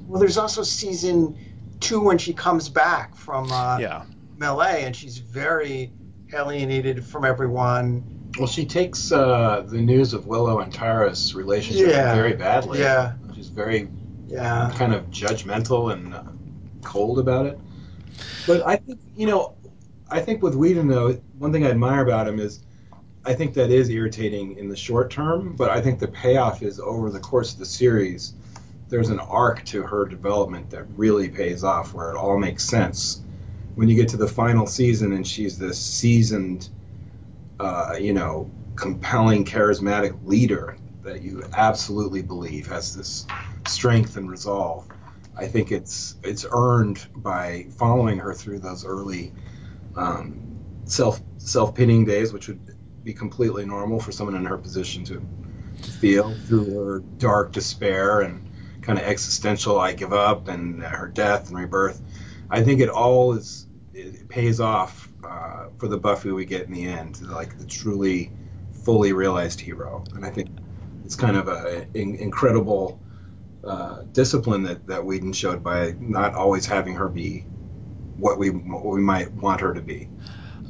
Well, there's also season two when she comes back from uh, Yeah. Melee and she's very alienated from everyone. Well, she takes uh, the news of Willow and Tara's relationship Yeah. very badly. Yeah, She's very yeah. kind of judgmental and uh, cold about it. But I think, you know, I think with Whedon, though, one thing I admire about him is I think that is irritating in the short term, but I think the payoff is over the course of the series. There's an arc to her development that really pays off, where it all makes sense. When you get to the final season and she's this seasoned, uh, you know, compelling, charismatic leader that you absolutely believe has this strength and resolve. I think it's it's earned by following her through those early um, self self pitying days, which would be completely normal for someone in her position to feel through her dark despair and kind of existential I give up and her death and rebirth. I think it all is it pays off uh, for the Buffy we get in the end, like the truly fully realized hero. And I think it's kind of a in, incredible uh, discipline that that Whedon showed by not always having her be what we what we might want her to be.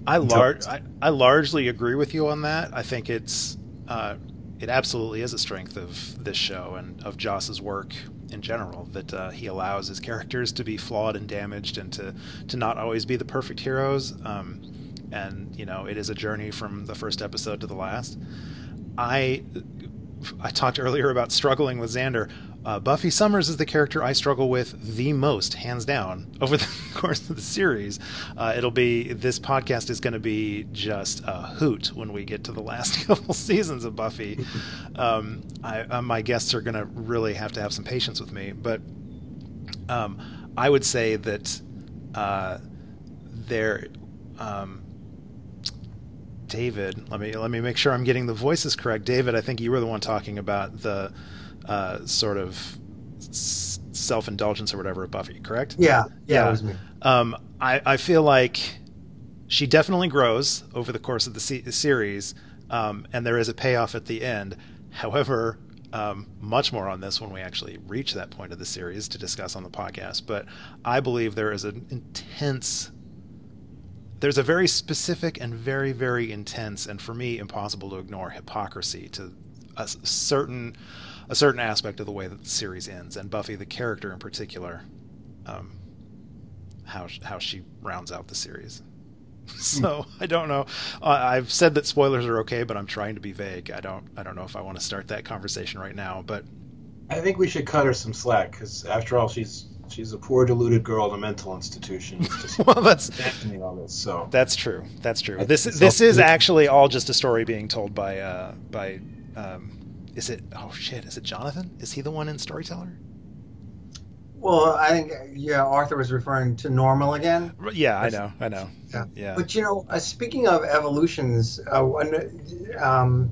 I, lar- I, I largely agree with you on that. I think it's uh, it absolutely is a strength of this show and of Joss's work in general that uh, he allows his characters to be flawed and damaged and to to not always be the perfect heroes. Um, and you know, it is a journey from the first episode to the last. I I talked earlier about struggling with Xander. Uh, Buffy Summers is the character I struggle with the most, hands down, over the course of the series. Uh, it'll be this podcast is going to be just a hoot when we get to the last couple seasons of Buffy. Um, I, uh, my guests are going to really have to have some patience with me, but um, I would say that uh, there. Um, David, let me let me make sure I'm getting the voices correct. David, I think you were the one talking about the uh, sort of s- self-indulgence or whatever of Buffy, correct? Yeah, yeah, Yeah. it was me. Um, I, I feel like she definitely grows over the course of the se- series, um, and there is a payoff at the end. However, um, much more on this when we actually reach that point of the series to discuss on the podcast. But I believe there is an intense, there's a very specific and very, very intense, and for me, impossible to ignore hypocrisy to a certain, a certain aspect of the way that the series ends, and Buffy, the character in particular. Um, how how she rounds out the series. So I don't know. Uh, I've said that spoilers are okay, but I'm trying to be vague. I don't I don't know if I want to start that conversation right now. But I think we should cut her some slack because, after all, she's she's a poor deluded girl in a mental institution. Well, that's all this. So that's true. That's true. I This this is actually all just a story being told by uh, by. Um, is it? Oh shit! Is it Jonathan? Is he the one in Storyteller? Well, I think yeah, Arthur was referring to normal again. Yeah, I know. I know. Yeah. Yeah. But you know, uh, speaking of evolutions, uh, um,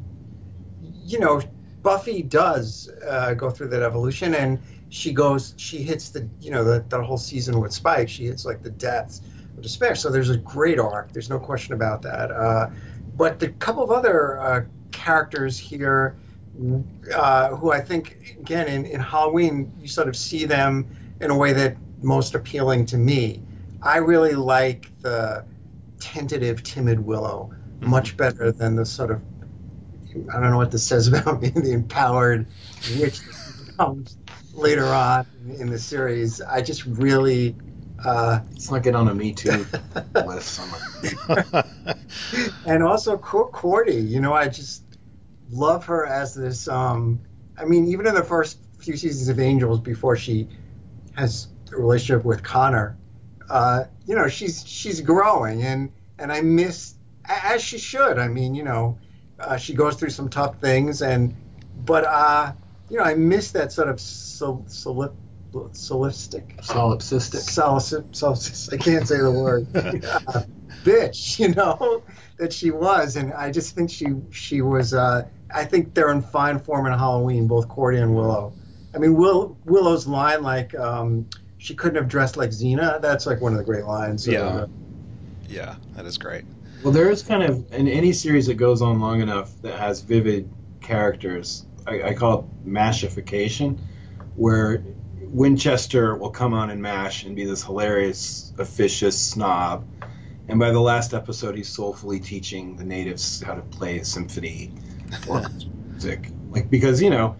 you know, Buffy does uh, go through that evolution, and she goes, she hits the, you know, the, the whole season with Spike. She hits like the depths of despair. So there's a great arc. There's no question about that. Uh, but the couple of other uh, characters here, uh, who I think, again, in, in Halloween, you sort of see them in a way that most appealing to me. I really like the tentative, timid Willow much better than the sort of I don't know what this says about me, the empowered witch comes later on in the series. I just really uh, let's not get on a Me Too list. Somewhere. and also Co- Cordy. You know, I just love her as this. Um, I mean, even in the first few seasons of Angels, before she has a relationship with Connor, uh, you know, she's she's growing, and and I miss as she should. I mean, you know, uh, she goes through some tough things, and but uh, you know, I miss that sort of sol- solip- solistic Solipsistic. Solic- solic- I can't say the word. Uh, bitch, you know, that she was, and I just think she she was. Uh, I think they're in fine form in Halloween, both Cordy and Willow. I mean, Will Willow's line, like um, she couldn't have dressed like Xena. That's like one of the great lines. Yeah. Uh, yeah, that is great. Well, there is kind of in any series that goes on long enough that has vivid characters. I, I call it mashification, where Winchester will come on and mash and be this hilarious, officious snob, and by the last episode, he's soulfully teaching the natives how to play symphony or music, like because you know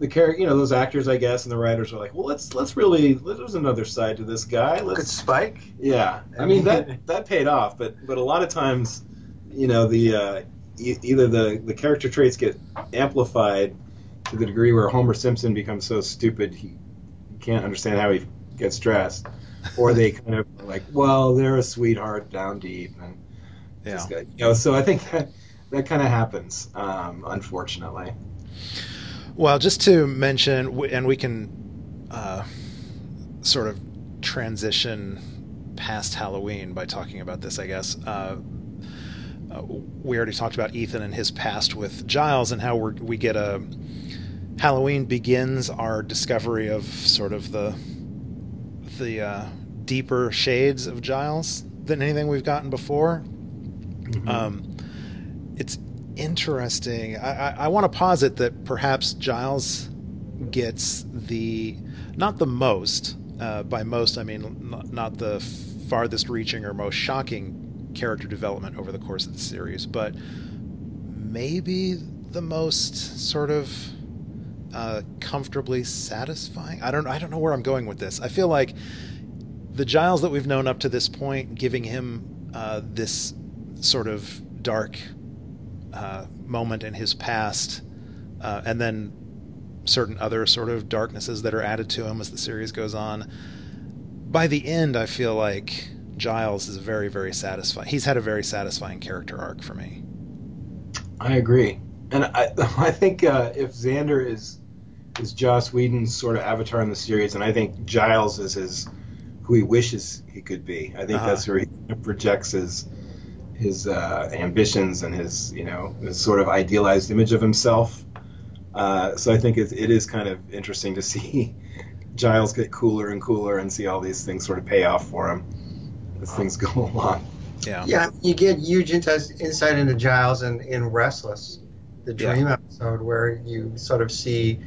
the character, you know those actors, I guess, and the writers are like, well, let's let's really there's another side to this guy. Let's Spike. yeah, I mean that that paid off, but but a lot of times, you know, the uh, e- either the the character traits get amplified to the degree where Homer Simpson becomes so stupid he can't understand how he gets dressed, or they kind of like, well, they're a sweetheart down deep, and Yeah. you know. So I think that that kind of happens, um, unfortunately. Well, just to mention, and we can uh, sort of transition past Halloween by talking about this, I guess. Uh, uh, we already talked about Ethan and his past with Giles, and how we're, we get a Halloween begins our discovery of sort of the the uh, deeper shades of Giles than anything we've gotten before. Um, it's interesting. I, I, I want to posit that perhaps Giles gets the not the most. Uh, by most, I mean not, not the farthest reaching or most shocking character development over the course of the series, but maybe the most sort of uh, comfortably satisfying. I don't. I don't know where I'm going with this. I feel like the Giles that we've known up to this point, giving him uh, this sort of dark uh, moment in his past, uh, and then certain other sort of darknesses that are added to him as the series goes on. By the end, I feel like Giles is very, very satisfying. He's had a very satisfying character arc for me. I agree, and I I think uh, if Xander is is Joss Whedon's sort of avatar in the series, and I think Giles is his who he wishes he could be. I think Uh-huh. that's where he projects his his uh, ambitions and his you know his sort of idealized image of himself. Uh, so I think it, it is kind of interesting to see Giles get cooler and cooler and see all these things sort of pay off for him as things go along. Yeah. Yeah, you get huge insight insight into Giles in, in Restless, the Yeah. dream episode, where you sort of see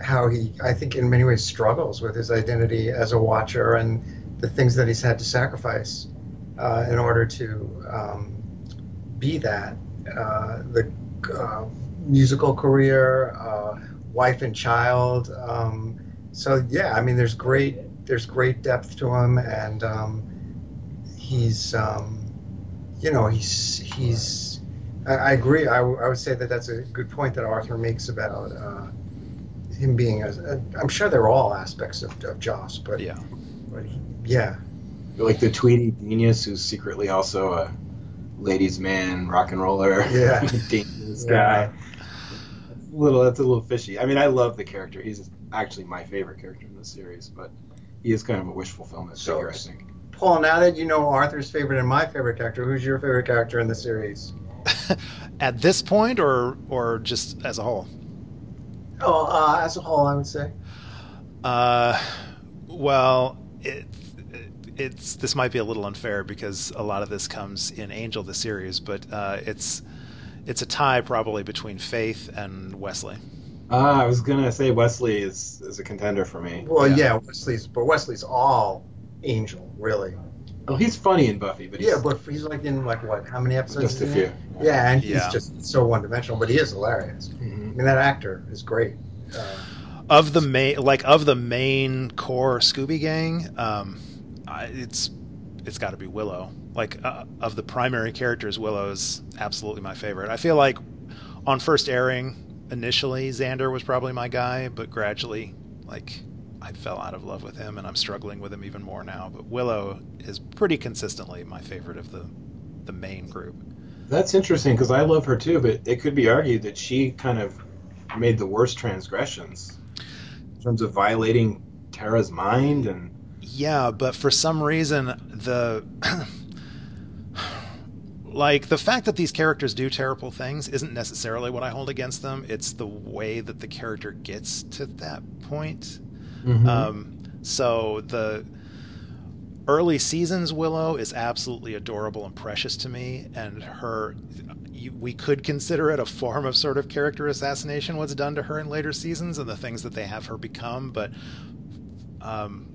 how he, I think, in many ways struggles with his identity as a watcher and the things that he's had to sacrifice uh, in order to um, be that. Uh, the uh, musical career, uh, wife and child. Um, so yeah, I mean, there's great there's great depth to him, and um, he's um, you know he's he's I, I agree. I, w- I would say that that's a good point that Arthur makes about uh, him being a, a I'm sure they're all aspects of, of Joss, but Yeah. but he, yeah, Like the Tweety genius, who's secretly also a ladies' man, rock and roller, Yeah. dangerous Yeah. guy. That's a little, that's a little fishy. I mean, I love the character. He's actually my favorite character in the series, but he is kind of a wish fulfillment So- figure, I think. Paul. Now that you know Arthur's favorite and my favorite character, who's your favorite character in the series? At this point, or or just as a whole? Oh, uh, as a whole, I would say. Uh, well, it, it's this might be a little unfair because a lot of this comes in Angel the series, but uh, it's it's a tie probably between Faith and Wesley. Ah, I was gonna say Wesley is is a contender for me. Well, Yeah. yeah, Wesley's, but Wesley's all Angel, really. Well, he's funny in Buffy, but he's Yeah, but he's like in like what? How many episodes? just a few. in? Yeah, and he's Yeah. just so one-dimensional, but he is hilarious. I Mhm. mean, that actor is great. Uh, Of the main, like of the main core Scooby Gang, um, I, it's it's got to be Willow. Like uh, of the primary characters, Willow's absolutely my favorite. I feel like on first airing, initially Xander was probably my guy, but gradually, like I fell out of love with him, and I'm struggling with him even more now. But Willow is pretty consistently my favorite of the the main group. That's interesting because I love her too, but it could be argued that she kind of made the worst transgressions in terms of violating Tara's mind and Yeah, but for some reason the like the fact that these characters do terrible things isn't necessarily what I hold against them. It's the way that the character gets to that point. Um, so the early seasons Willow is absolutely adorable and precious to me, and her. We could consider it a form of sort of character assassination. What's done to her in later seasons and the things that they have her become, but um,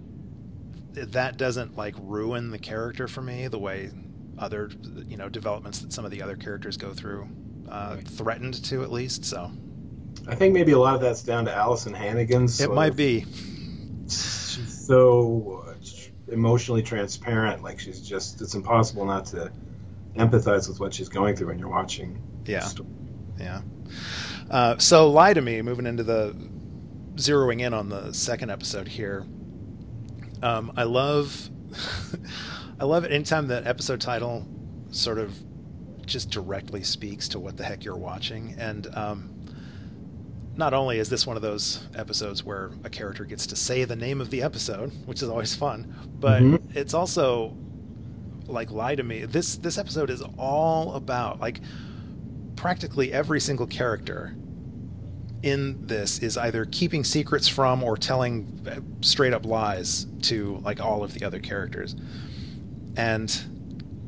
that doesn't like ruin the character for me the way other you know developments that some of the other characters go through uh, threatened to at least. So I think maybe a lot of that's down to Alyson Hannigan's. it might of- be. She's so emotionally transparent. Like she's just, it's impossible not to empathize with what she's going through when you're watching. Yeah. Yeah. Uh, so lie to me. Moving into the zeroing in on the second episode here. Um, I love, I love it anytime that episode title sort of just directly speaks to what the heck you're watching, and um, not only is this one of those episodes where a character gets to say the name of the episode, which is always fun, but Mhm. it's also like lie to me. This this episode is all about like practically every single character in this is either keeping secrets from or telling uh, straight up lies to like all of the other characters. And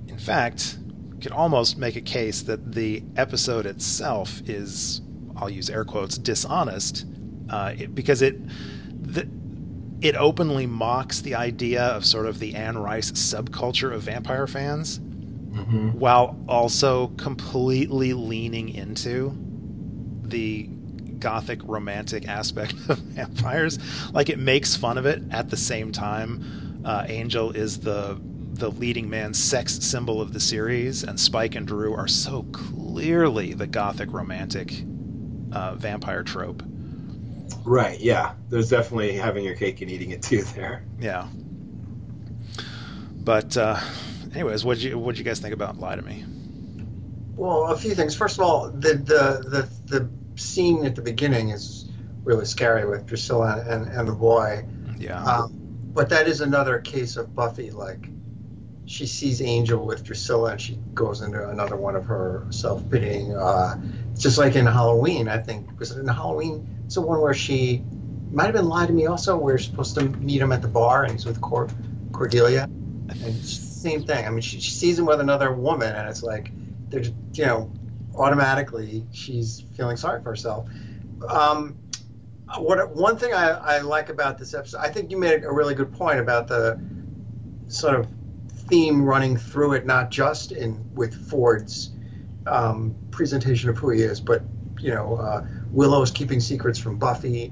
in fact, could almost make a case that the episode itself is, I'll use air quotes, dishonest, uh, it, because it the, it openly mocks the idea of sort of the Anne Rice subculture of vampire fans, Mhm. while also completely leaning into the gothic romantic aspect of vampires. Like it makes fun of it at the same time. Uh, Angel is the the leading man sex symbol of the series, and Spike and Dru are so clearly the gothic romantic uh, vampire trope. Right. Yeah. There's definitely having your cake and eating it too there. Yeah. But uh, anyways, what would you what you guys think about Lie to Me? Well, a few things. First of all, the the the, the scene at the beginning is really scary with Drusilla and, and the boy. Yeah. Um, but that is another case of Buffy. Like, she sees Angel with Drusilla and she goes into another one of her self pitying. Uh, just like in Halloween, I think. Was in Halloween? It's the one where she might have been lied to me also, where she's supposed to meet him at the bar and he's with Cord- Cordelia. And same thing. I mean, she, she sees him with another woman and it's like, they're just, you know, automatically she's feeling sorry for herself. Um, what one thing I, I like about this episode, I think you made a really good point about the sort of theme running through it, not just in with Ford's um, presentation of who he is, but you know, uh, Willow's keeping secrets from Buffy,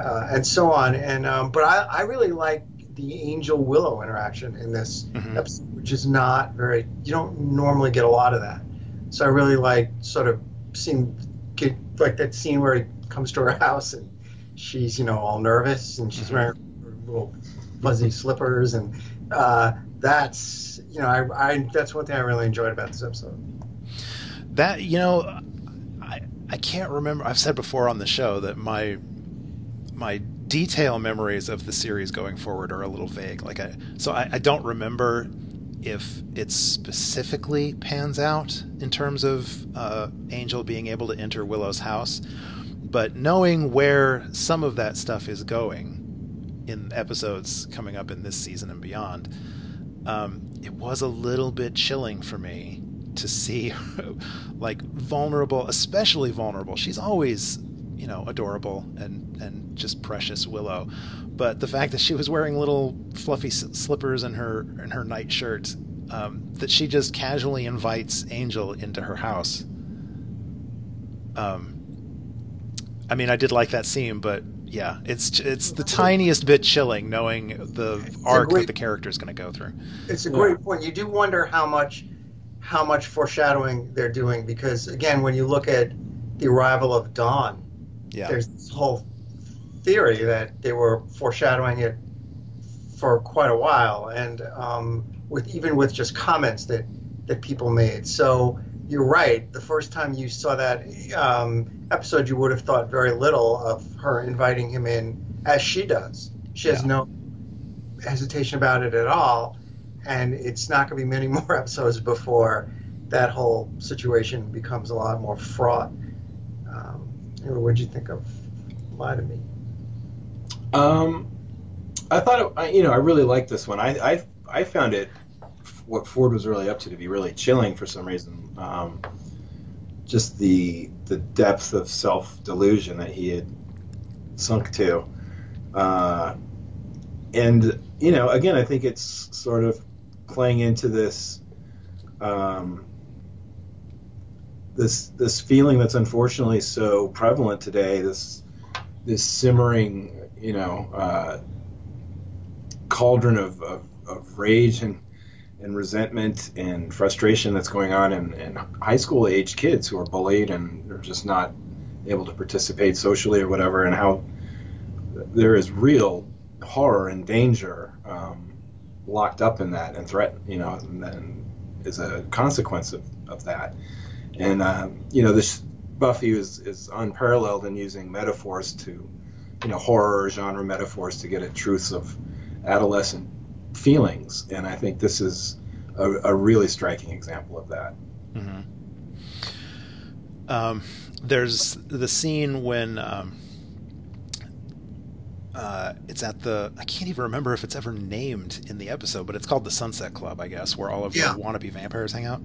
uh, and so on. And um, but I, I really like the Angel Willow interaction in this Mhm. episode, which is not very. You don't normally get a lot of that. So I really like sort of seeing get like that scene where he comes to her house and she's you know all nervous and she's wearing her little fuzzy slippers and uh, that's you know I, I that's one thing I really enjoyed about this episode. That you know, I I can't remember. I've said before on the show that my my detail memories of the series going forward are a little vague. Like I so I, I don't remember if it specifically pans out in terms of uh, Angel being able to enter Willow's house, but knowing where some of that stuff is going in episodes coming up in this season and beyond, um, it was a little bit chilling for me to see like vulnerable, especially vulnerable. She's always, you know, adorable and and just precious Willow, but the fact that she was wearing little fluffy slippers and her and her nightshirt, um, that she just casually invites Angel into her house. Um, I mean, I did like that scene, but yeah, it's it's the tiniest bit chilling knowing the arc great- that the character is going to go through. It's a great point. You do wonder how much how much foreshadowing they're doing because again, when you look at the arrival of Dawn, Yeah. there's this whole theory that they were foreshadowing it for quite a while, and um, with even with just comments that that people made. So you're right. The first time you saw that um, episode, you would have thought very little of her inviting him in, as she does. She has Yeah. no hesitation about it at all, and it's not going to be many more episodes before that whole situation becomes a lot more fraught. Um, what did you think of Lie to Me? Um, I thought it, I, you know I really liked this one. I, I I found it what Ford was really up to to be really chilling for some reason. Um, just the the depth of self delusion that he had sunk to, uh, and you know again I think it's sort of playing into this. Um, this this feeling that's unfortunately so prevalent today. This this simmering, you know, uh, cauldron of, of, of rage and and resentment and frustration that's going on in, in high school age kids who are bullied and are just not able to participate socially or whatever, and how there is real horror and danger um, locked up in that and threat, you know, and then is a consequence of, of that. And um, you know, this Buffy is, is unparalleled in using metaphors to, you know, horror genre metaphors to get at truths of adolescent feelings. And I think this is a, a really striking example of that. hmm Um, there's the scene when um, uh, it's at the I can't even remember if it's ever named in the episode, but it's called the Sunset Club, I guess, where all of Yeah. the wannabe vampires hang out.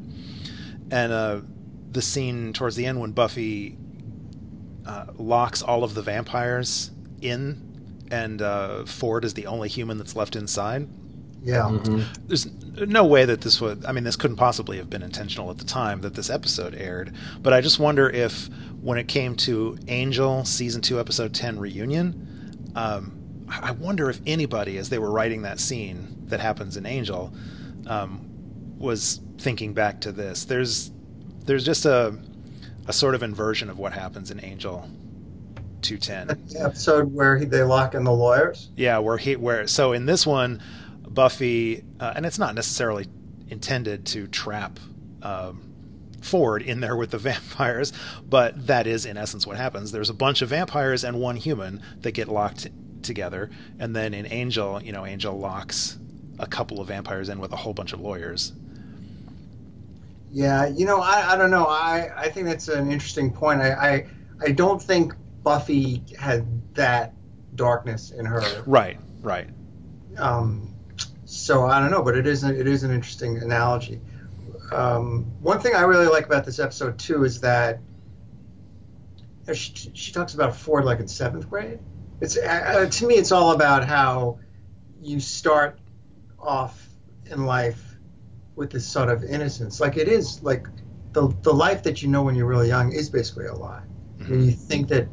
And uh, the scene towards the end when Buffy uh, locks all of the vampires in, and uh, Ford is the only human that's left inside Yeah. there's no way that this would i mean this couldn't possibly have been intentional at the time that this episode aired but i just wonder if when it came to angel season 2 episode 10 reunion um, i wonder if anybody as they were writing that scene that happens in angel um, was thinking back to this there's there's just a a sort of inversion of what happens in angel 210 The episode where he, they lock in the lawyers. yeah, where he where so in this one, Buffy, uh, and it's not necessarily intended to trap um, Ford in there with the vampires, but that is in essence what happens. There's a bunch of vampires and one human that get locked together, and then in Angel, you know, Angel locks a couple of vampires in with a whole bunch of lawyers. Yeah, you know, I, I don't know. I, I think that's an interesting point. I, I I don't think Buffy had that darkness in her. Right, right. Um, so I don't know, but it is a, it is an interesting analogy. Um, one thing I really like about this episode too is that uh, she, she talks about Ford like in seventh grade. It's uh, to me, it's all about how you start off in life with this sort of innocence. Like it is like the the life that you know when you're really young is basically a lie. I mean, you think that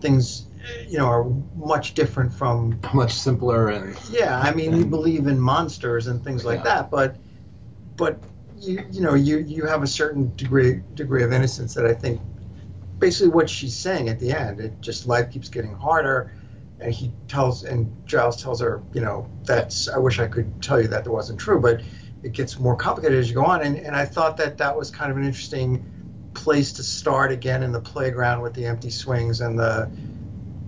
things, you know, are much different from Much simpler and yeah, I mean, we believe in monsters and things like Yeah. that, but but you you know you you have a certain degree degree of innocence that I think basically what she's saying at the end. It just life keeps getting harder, and he tells and Giles tells her, you know, that's I wish I could tell you that that wasn't true, but it gets more complicated as you go on. And and I thought that that was kind of an interesting place to start again in the playground with the empty swings and the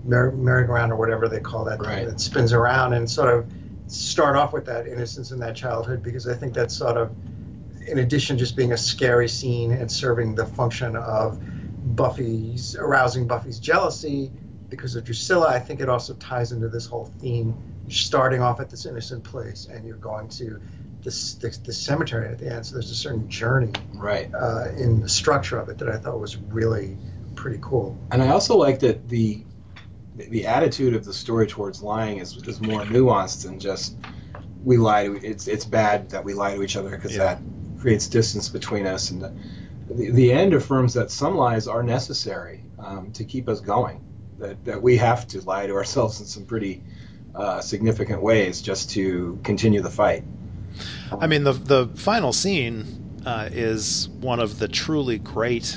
merry- merry-go-round or whatever they call that Right. thing that spins around and sort of start off with that innocence and that childhood because I think that's sort of in addition just being a scary scene and serving the function of Buffy's arousing Buffy's jealousy because of Drusilla, I think it also ties into this whole theme. You're starting off at this innocent place and you're going to this the, the cemetery at the end. So there's a certain journey Right. uh, in the structure of it that I thought was really pretty cool. And I also like that the the attitude of the story towards lying is, is more nuanced than just we lie to it's it's bad that we lie to each other because Yeah. that creates distance between us. And the, the, the end affirms that some lies are necessary um, to keep us going that, that we have to lie to ourselves in some pretty uh, significant ways just to continue the fight. I mean, the the final scene uh, is one of the truly great,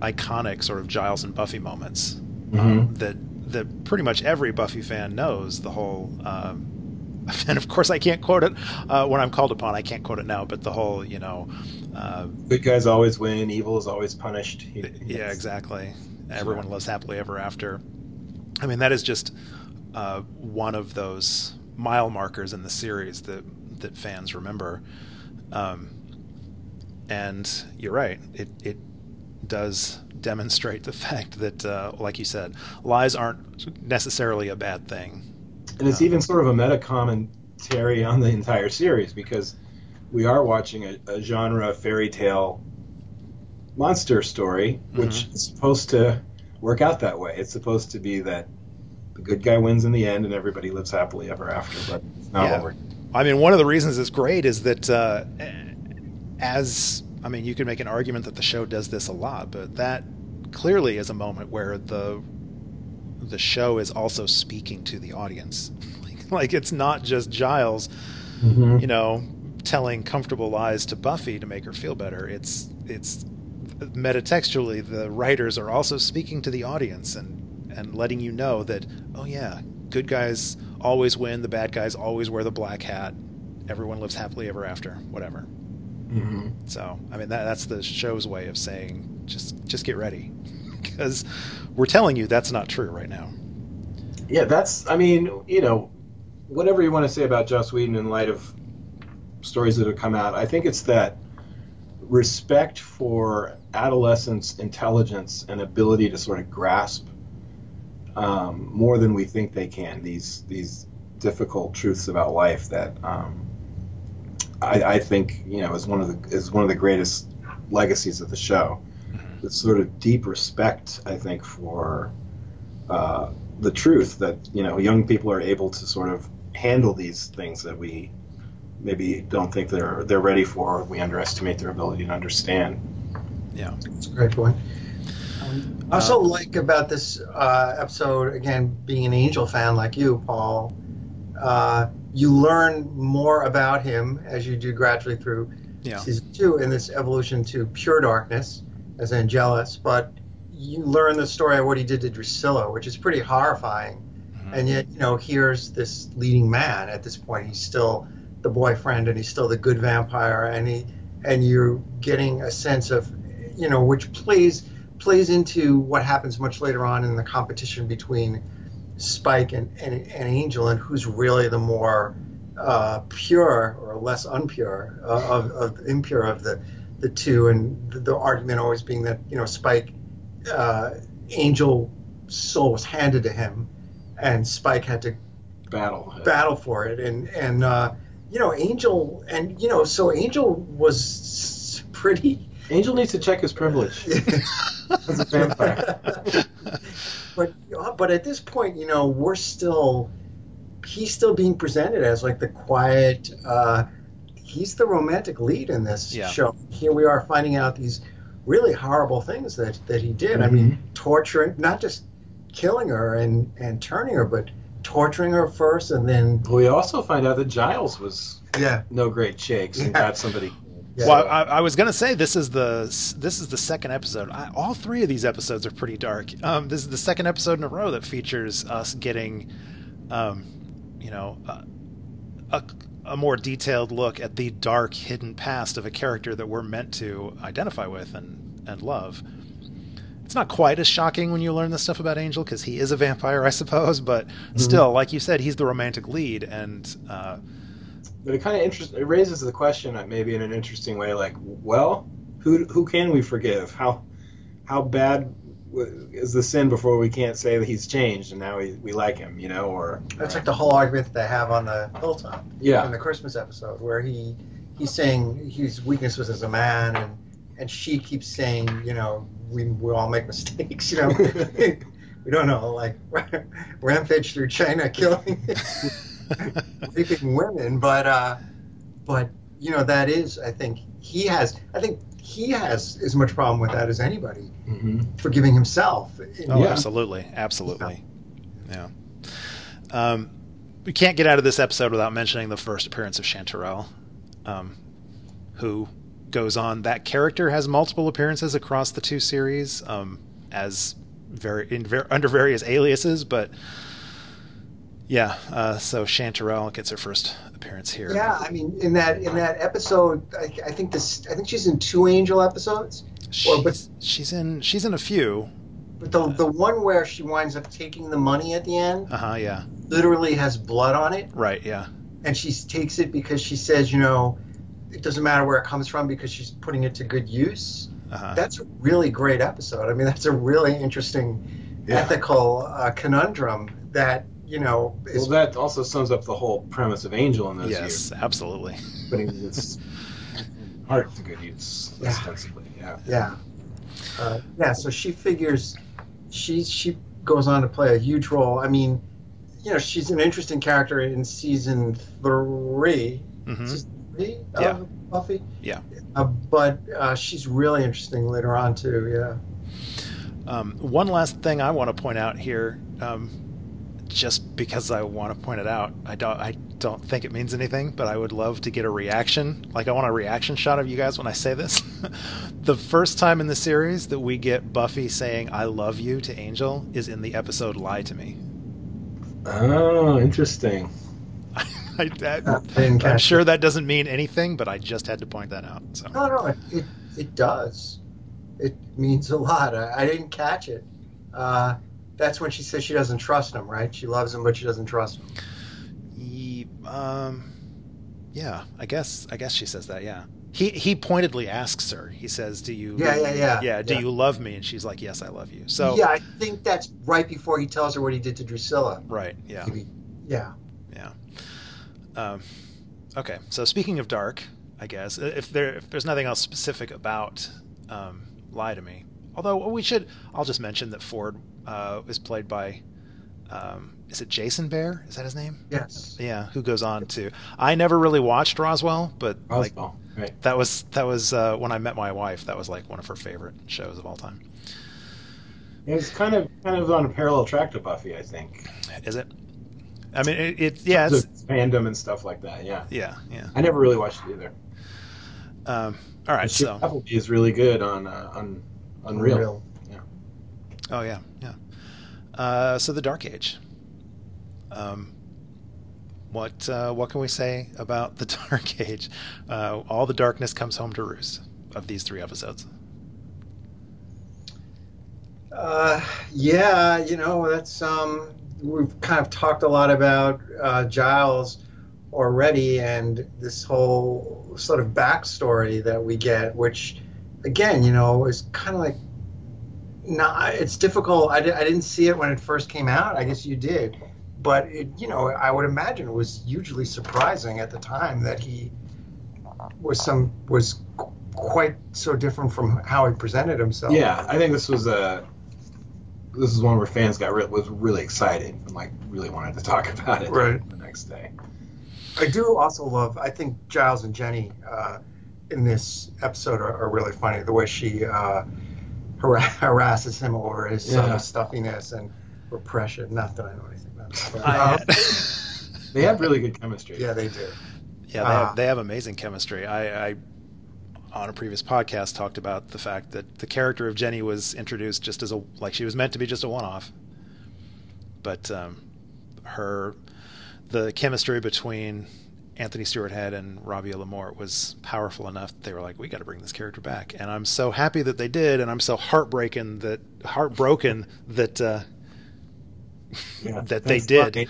iconic sort of Giles and Buffy moments um, that that pretty much every Buffy fan knows. The whole, um, and of course, I can't quote it uh, when I'm called upon. I can't quote it now, but the whole, you know, uh, good guys always win evil is always punished yeah, exactly. Everyone lives happily ever after. I mean, that is just uh, one of those mile markers in the series that that fans remember. Um, and you're right; it it does demonstrate the fact that, uh, like you said, lies aren't necessarily a bad thing. And it's even sort of a meta commentary on the entire series because we are watching a, a genre fairy tale monster story, which is supposed to work out that way. It's supposed to be that the good guy wins in the end and everybody lives happily ever after, but it's not Yeah. I mean, one of the reasons it's great is that uh, as I mean, you could make an argument that the show does this a lot, but that clearly is a moment where the the show is also speaking to the audience. like, like it's not just Giles, mm-hmm. you know, telling comfortable lies to Buffy to make her feel better. It's it's metatextually the writers are also speaking to the audience and and letting you know that oh yeah, good guys always win, the bad guys always wear the black hat. Everyone lives happily ever after, whatever. Hmm So, I mean, that, that's the show's way of saying just just get ready, because we're telling you that's not true right now. Yeah, that's. I mean, you know, whatever you want to say about Joss Whedon in light of stories that have come out, I think it's that respect for adolescents' intelligence and ability to sort of grasp um, more than we think they can these these difficult truths about life that um, I, I think you know is one of the is one of the greatest legacies of the show. This sort of deep respect, I think, for uh, the truth that you know young people are able to sort of handle these things that we maybe don't think they're they're ready for. Or we underestimate their ability to understand. Yeah. That's a great point. Um, I also like about this uh, episode, again, being an Angel fan like you, Paul, uh, you learn more about him as you do gradually through Yeah. season two in this evolution to pure darkness as Angelus, but you learn the story of what he did to Drusilla, which is pretty horrifying. Mm-hmm. And yet, you know, here's this leading man at this point. He's still the boyfriend, and he's still the good vampire, and he, and you're getting a sense of, you know, which plays plays into what happens much later on in the competition between Spike and, and, and Angel, and who's really the more uh, pure or less unpure uh, of, of impure of the the two, and the, the argument always being that you know Spike, uh, Angel soul was handed to him, and Spike had to Battle. battle for it, and and uh, you know Angel, and you know so Angel was pretty. Angel needs to check his privilege as a vampire. but but at this point, you know, we're still he's still being presented as like the quiet. Uh, he's the romantic lead in this Yeah. show. Here we are finding out these really horrible things that that he did. I mean, torturing, not just killing her and and turning her, but torturing her first, and then We also find out that Giles was yeah, no great shakes and Yeah. got somebody. Yeah. Well, I, I was gonna say this is the this is the second episode. I, all three of these episodes are pretty dark. Um, this is the second episode in a row that features us getting, um, you know, a, a, a more detailed look at the dark, hidden past of a character that we're meant to identify with and and love. It's not quite as shocking when you learn this stuff about Angel because he is a vampire, I suppose. But still, like you said, he's the romantic lead, and uh, But it kind of interest it raises the question, uh, maybe in an interesting way, like, well, who who can we forgive? How how bad is the sin before we can't say that he's changed and now we, we like him, you know? Or That's like the whole argument that they have on the hilltop yeah in the Christmas episode, where he he's saying his weakness was as a man, and and she keeps saying, you know, we we all make mistakes, you know. we don't know, like rampage through China, killing, raping women, but uh, but you know that is, I think he has, I think he has as much problem with that as anybody, hmm forgiving himself. Oh, Yeah. absolutely, absolutely. Yeah. Um, we can't get out of this episode without mentioning the first appearance of Chanterelle, um, who goes on. That character has multiple appearances across the two series, um, as very in under various aliases, but yeah. Uh, so Chanterelle gets her first appearance here. Yeah, I mean, in that in that episode, I, I think this, I think she's in two Angel episodes. Well, but- She's, she's in she's in a few. But the the one where she winds up taking the money at the end Uh huh. Yeah. literally has blood on it, Right. Yeah. and she takes it because she says, you know, it doesn't matter where it comes from because she's putting it to good use. Uh huh. That's a really great episode. I mean, that's a really interesting Yeah. ethical uh, conundrum that you know is Well, that also sums up the whole premise of Angel in those Yes. years, Absolutely. putting its heart to good use, Yeah. ostensibly. Yeah. Yeah. Uh, yeah, so she figures she she goes on to play a huge role. I mean, you know, she's an interesting character in season 3 hmm Season three Yeah. of Buffy. Yeah. Uh, but uh, she's really interesting later on too. Yeah. Um, one last thing I want to point out here, um, just because I want to point it out. I don't. I don't think it means anything, but I would love to get a reaction. Like I want a reaction shot of you guys when I say this. the first time in the series that we get Buffy saying "I love you" to Angel is in the episode "Lie to Me." Oh, interesting. I, I, I didn't I'm sure it. that doesn't mean anything, but I just had to point that out. So No, no, it, it, it does. It means a lot. I, I didn't catch it. Uh, that's when she says she doesn't trust him, right? She loves him, but she doesn't trust him. Ye- um, yeah, I guess I guess she says that. Yeah, he he pointedly asks her. He says, "Do you? Yeah, yeah, yeah. yeah. Do Yeah. you love me?" And she's like, "Yes, I love you." So yeah, I think that's right before he tells her what he did to Drusilla. right, yeah, Yeah. yeah. Um, okay, so speaking of dark, I guess if there if there's nothing else specific about um, "Lie to Me," although we should, I'll just mention that Ford uh, is played by. Um, is it Jason Behr? Is that his name? Yes. Yeah, who goes on to? I never really watched Roswell, but like right. that was that was uh, when I met my wife. That was like one of her favorite shows of all time. It's kind of kind of on a parallel track to Buffy, I think. Is it? I mean, it, it yeah, it's, It's fandom and stuff like that. Yeah. yeah, yeah. I never really watched it either. Um, all right, so Appleby is really good on uh, on Unreal. Oh yeah, yeah. Uh, so the Dark Age. Um, what uh, what can we say about the Dark Age? Uh, all the darkness comes home to roost of these three episodes. Uh, yeah, you know, that's um, we've kind of talked a lot about uh, Giles already, and this whole sort of backstory that we get, which, again, you know, is kind of like, not. It's difficult. I, di- I didn't see it when it first came out. I guess you did, but it, you know, I would imagine it was hugely surprising at the time that he was some was qu- quite so different from how he presented himself. Yeah, I think this was a this is one where fans got re- was really excited and like really wanted to talk about it Right. the next day. I do also love. I think Giles and Jenny uh, in this episode are, are really funny. The way she uh, har- harasses him over his Yeah. sort stuffiness and repression. Not that I know anything about that. But, I uh, They have really good chemistry. yeah, they do. Yeah, they Ah. have they have amazing chemistry. I, I on a previous podcast talked about the fact that the character of Jenny was introduced just as a like she was meant to be just a one-off, but um, her the chemistry between Anthony Stewart Head and Robia LaMorte was powerful enough that they were like, we got to bring this character back, and I'm so happy that they did, and I'm so heartbroken that heartbroken that uh, Yeah, that they thanks a lot, did.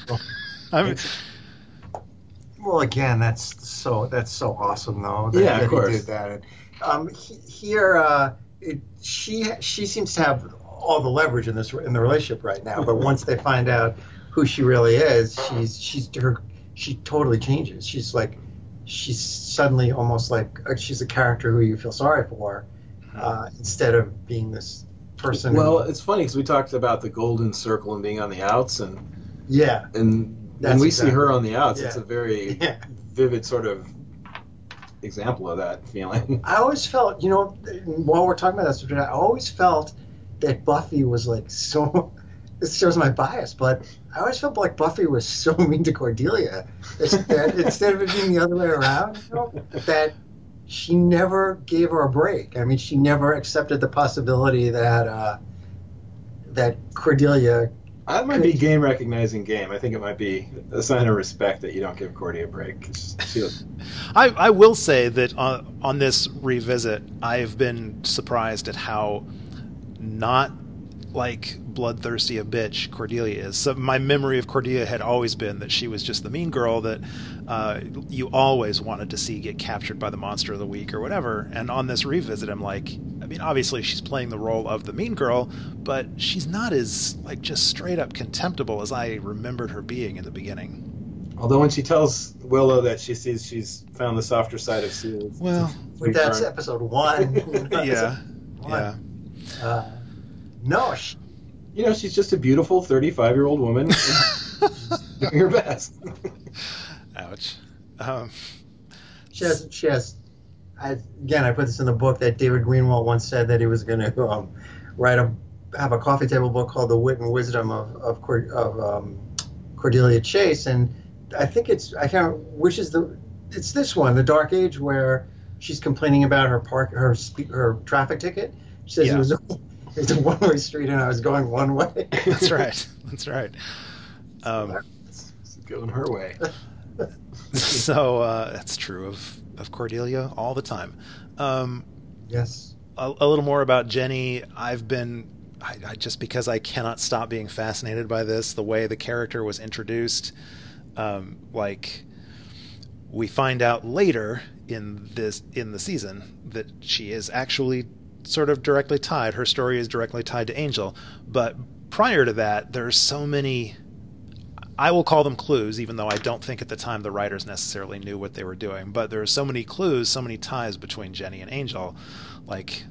I'm, Well, again, that's so that's so awesome, though. That, Yeah, of course. He did that. And, um, he, here, uh, it, she she seems to have all the leverage in this in the relationship right now. But once they find out who she really is, she's she's her she totally changes. She's like she's suddenly almost like uh, she's a character who you feel sorry for uh, instead of being this person. who- Well, it's funny because we talked about the golden circle and being on the outs, and yeah, and when That's we see her on the outs, it's a very yeah. vivid sort of example of that feeling. I always felt, you know, while we're talking about that I always felt that Buffy was like so. This shows my bias, but I always felt like Buffy was so mean to Cordelia that, that instead of it being the other way around, you know, that she never gave her a break. I mean, she never accepted the possibility that uh, that Cordelia. That might be game recognizing game. I think it might be a sign of respect that you don't give Cordy a break. she was- I, I will say that on, on this revisit, I've been surprised at how not like bloodthirsty a bitch Cordelia is. So my memory of Cordelia had always been that she was just the mean girl that uh, you always wanted to see get captured by the monster of the week or whatever. And on this revisit, I'm like, I mean, obviously she's playing the role of the mean girl, but she's not as like just straight up contemptible as I remembered her being in the beginning. Although when she tells Willow that she sees she's found the softer side of Sue, it's- Well, With that's episode one. yeah, One. yeah. Uh, no, she, you know, she's just a beautiful 35 year old woman doing her best. Ouch. Um, She has. She has. I, again, I put this in the book that David Greenwalt once said that he was going to um, write a have a coffee table book called The Wit and Wisdom of of, Cord, of um, Cordelia Chase, and I think it's I can't which is the it's this one, The Dark Age, where she's complaining about her park her spe- her traffic ticket. She says Yeah. it was a, it was a one way street and I was going one way. that's right. That's right. Um, It's going her way. so uh, that's true of of Cordelia all the time. Um, yes. a, a little more about Jenny. I've been I, I just because I cannot stop being fascinated by this. The way the character was introduced, um, like we find out later in this in the season that she is actually sort of directly tied. Her story is directly tied to Angel, but prior to that, there's so many. I will call them clues, even though I don't think at the time the writers necessarily knew what they were doing. But there are so many clues, so many ties between Jenny and Angel. Like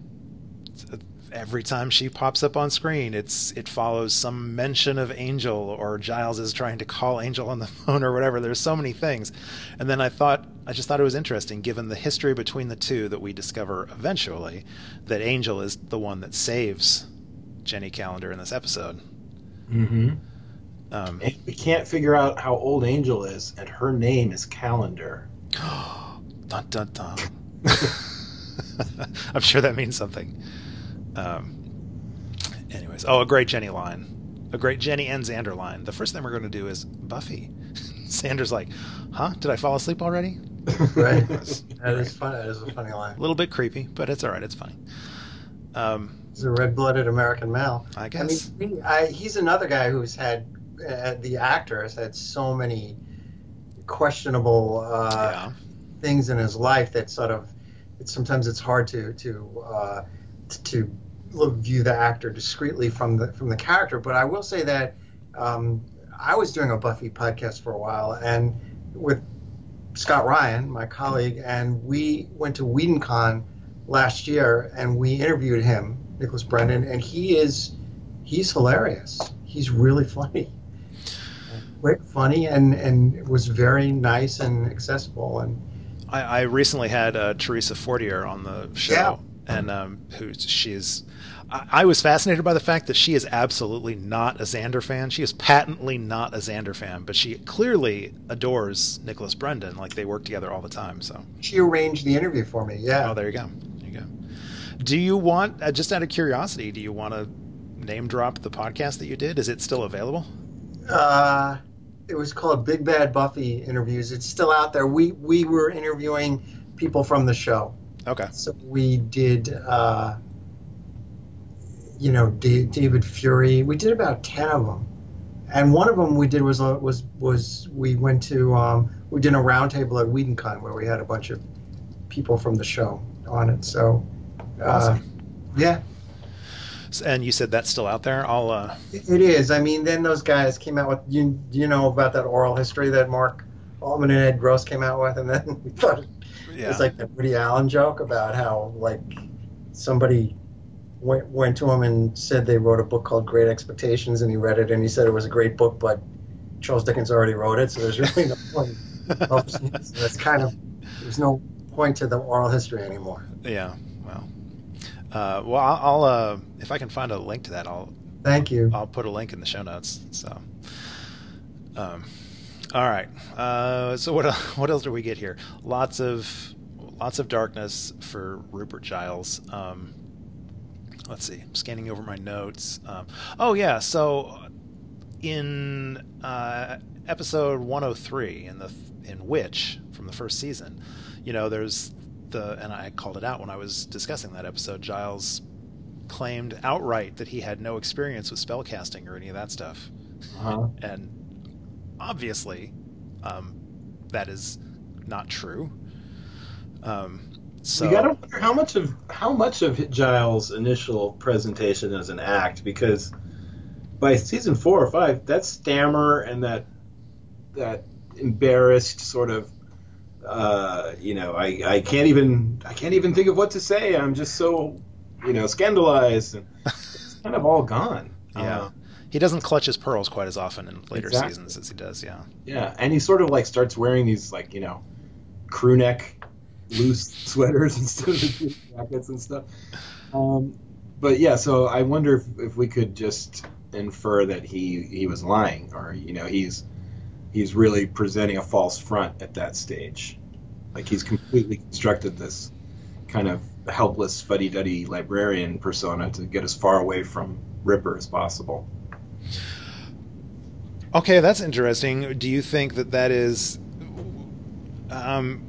every time she pops up on screen, it's it follows some mention of Angel or Giles is trying to call Angel on the phone or whatever. There's so many things, and then I thought I just thought it was interesting, given the history between the two, that we discover eventually that Angel is the one that saves Jenny Calendar in this episode. Mm-hmm. Um, we can't figure out how old Angel is, and her name is Calendar. dun dun dun. I'm sure that means something. Um, anyways, oh, a great Jenny line, a great Jenny and Xander line. The first thing we're going to do is Buffy. Xander's like, "Huh? Did I fall asleep already?" Right. It's That is fun. That is a funny line. a little bit creepy, but it's all right. It's funny. Um, He's a red-blooded American male. I guess. I mean, he- I, he's another guy who's had uh, the actor has had so many questionable uh, yeah. things in his life that sort of it's, sometimes it's hard to to uh, to look, view the actor discreetly from the from the character. But I will say that um, I was doing a Buffy podcast for a while and with Scott Ryan, my colleague, and we went to WhedonCon last year and we interviewed him, Nicholas Brendon, and he is he's hilarious. He's really funny. Great funny and, and was very nice and accessible and I, I recently had uh, Teresa Fortier on the show, Yeah. And um, who she is. I, I was fascinated by the fact that she is absolutely not a Xander fan. She is patently not a Xander fan, but she clearly adores Nicholas Brendon. Like they work together all the time. So She arranged the interview for me. Yeah. Oh, there you go. There you go. Do you want, uh, just out of curiosity, do you want to name drop the podcast that you did? Is it still available? Uh, it was called Big Bad Buffy Interviews. It's still out there. We we were interviewing people from the show. Okay. So we did, uh, you know, D- David Fury. We did about ten of them, and one of them we did was uh, was was we went to um, we did a roundtable at WhedonCon where we had a bunch of people from the show on it. So, uh, Awesome. yeah, And you said that's still out there. I'll. Uh, it it is. I mean, then those guys came out with you you know about that oral history that Mark Altman and Ed Gross came out with, and then we thought yeah. It's like the Woody Allen joke about how like somebody went went to him and said they wrote a book called Great Expectations, and he read it and he said it was a great book, but Charles Dickens already wrote it, so there's really no point. so that's kind of there's no point to the oral history anymore. yeah. Well. Uh, well, I'll, I'll uh, if I can find a link to that, I'll Thank you. I'll put a link in the show notes. So, um, all right. Uh, so what what else do we get here? Lots of lots of darkness for Rupert Giles. Um, let's see. I'm scanning over my notes. Um, oh yeah. So in uh, episode 103 in the in Witch from the first season, you know, there's the and I called it out when I was discussing that episode. Giles claimed outright that he had no experience with spellcasting or any of that stuff, Uh-huh. and obviously, um, that is not true. Um, so you gotta wonder how much of how much of Giles' initial presentation is an act because by season four or five, that stammer and that that embarrassed sort of uh, you know I, I can't even I can't even think of what to say. I'm just so you know scandalized and it's kind of all gone. yeah, Uh, he doesn't clutch his pearls quite as often in later Exactly. seasons as he does. Yeah, Yeah, and he sort of like starts wearing these like you know, crew neck, loose sweaters instead of jackets and stuff. Um, but yeah, so I wonder if, if we could just infer that he he was lying, or you know, he's he's really presenting a false front at that stage, like he's completely constructed this kind of helpless fuddy-duddy librarian persona to get as far away from Ripper as possible. Okay, that's interesting. Do you think that that is? Um,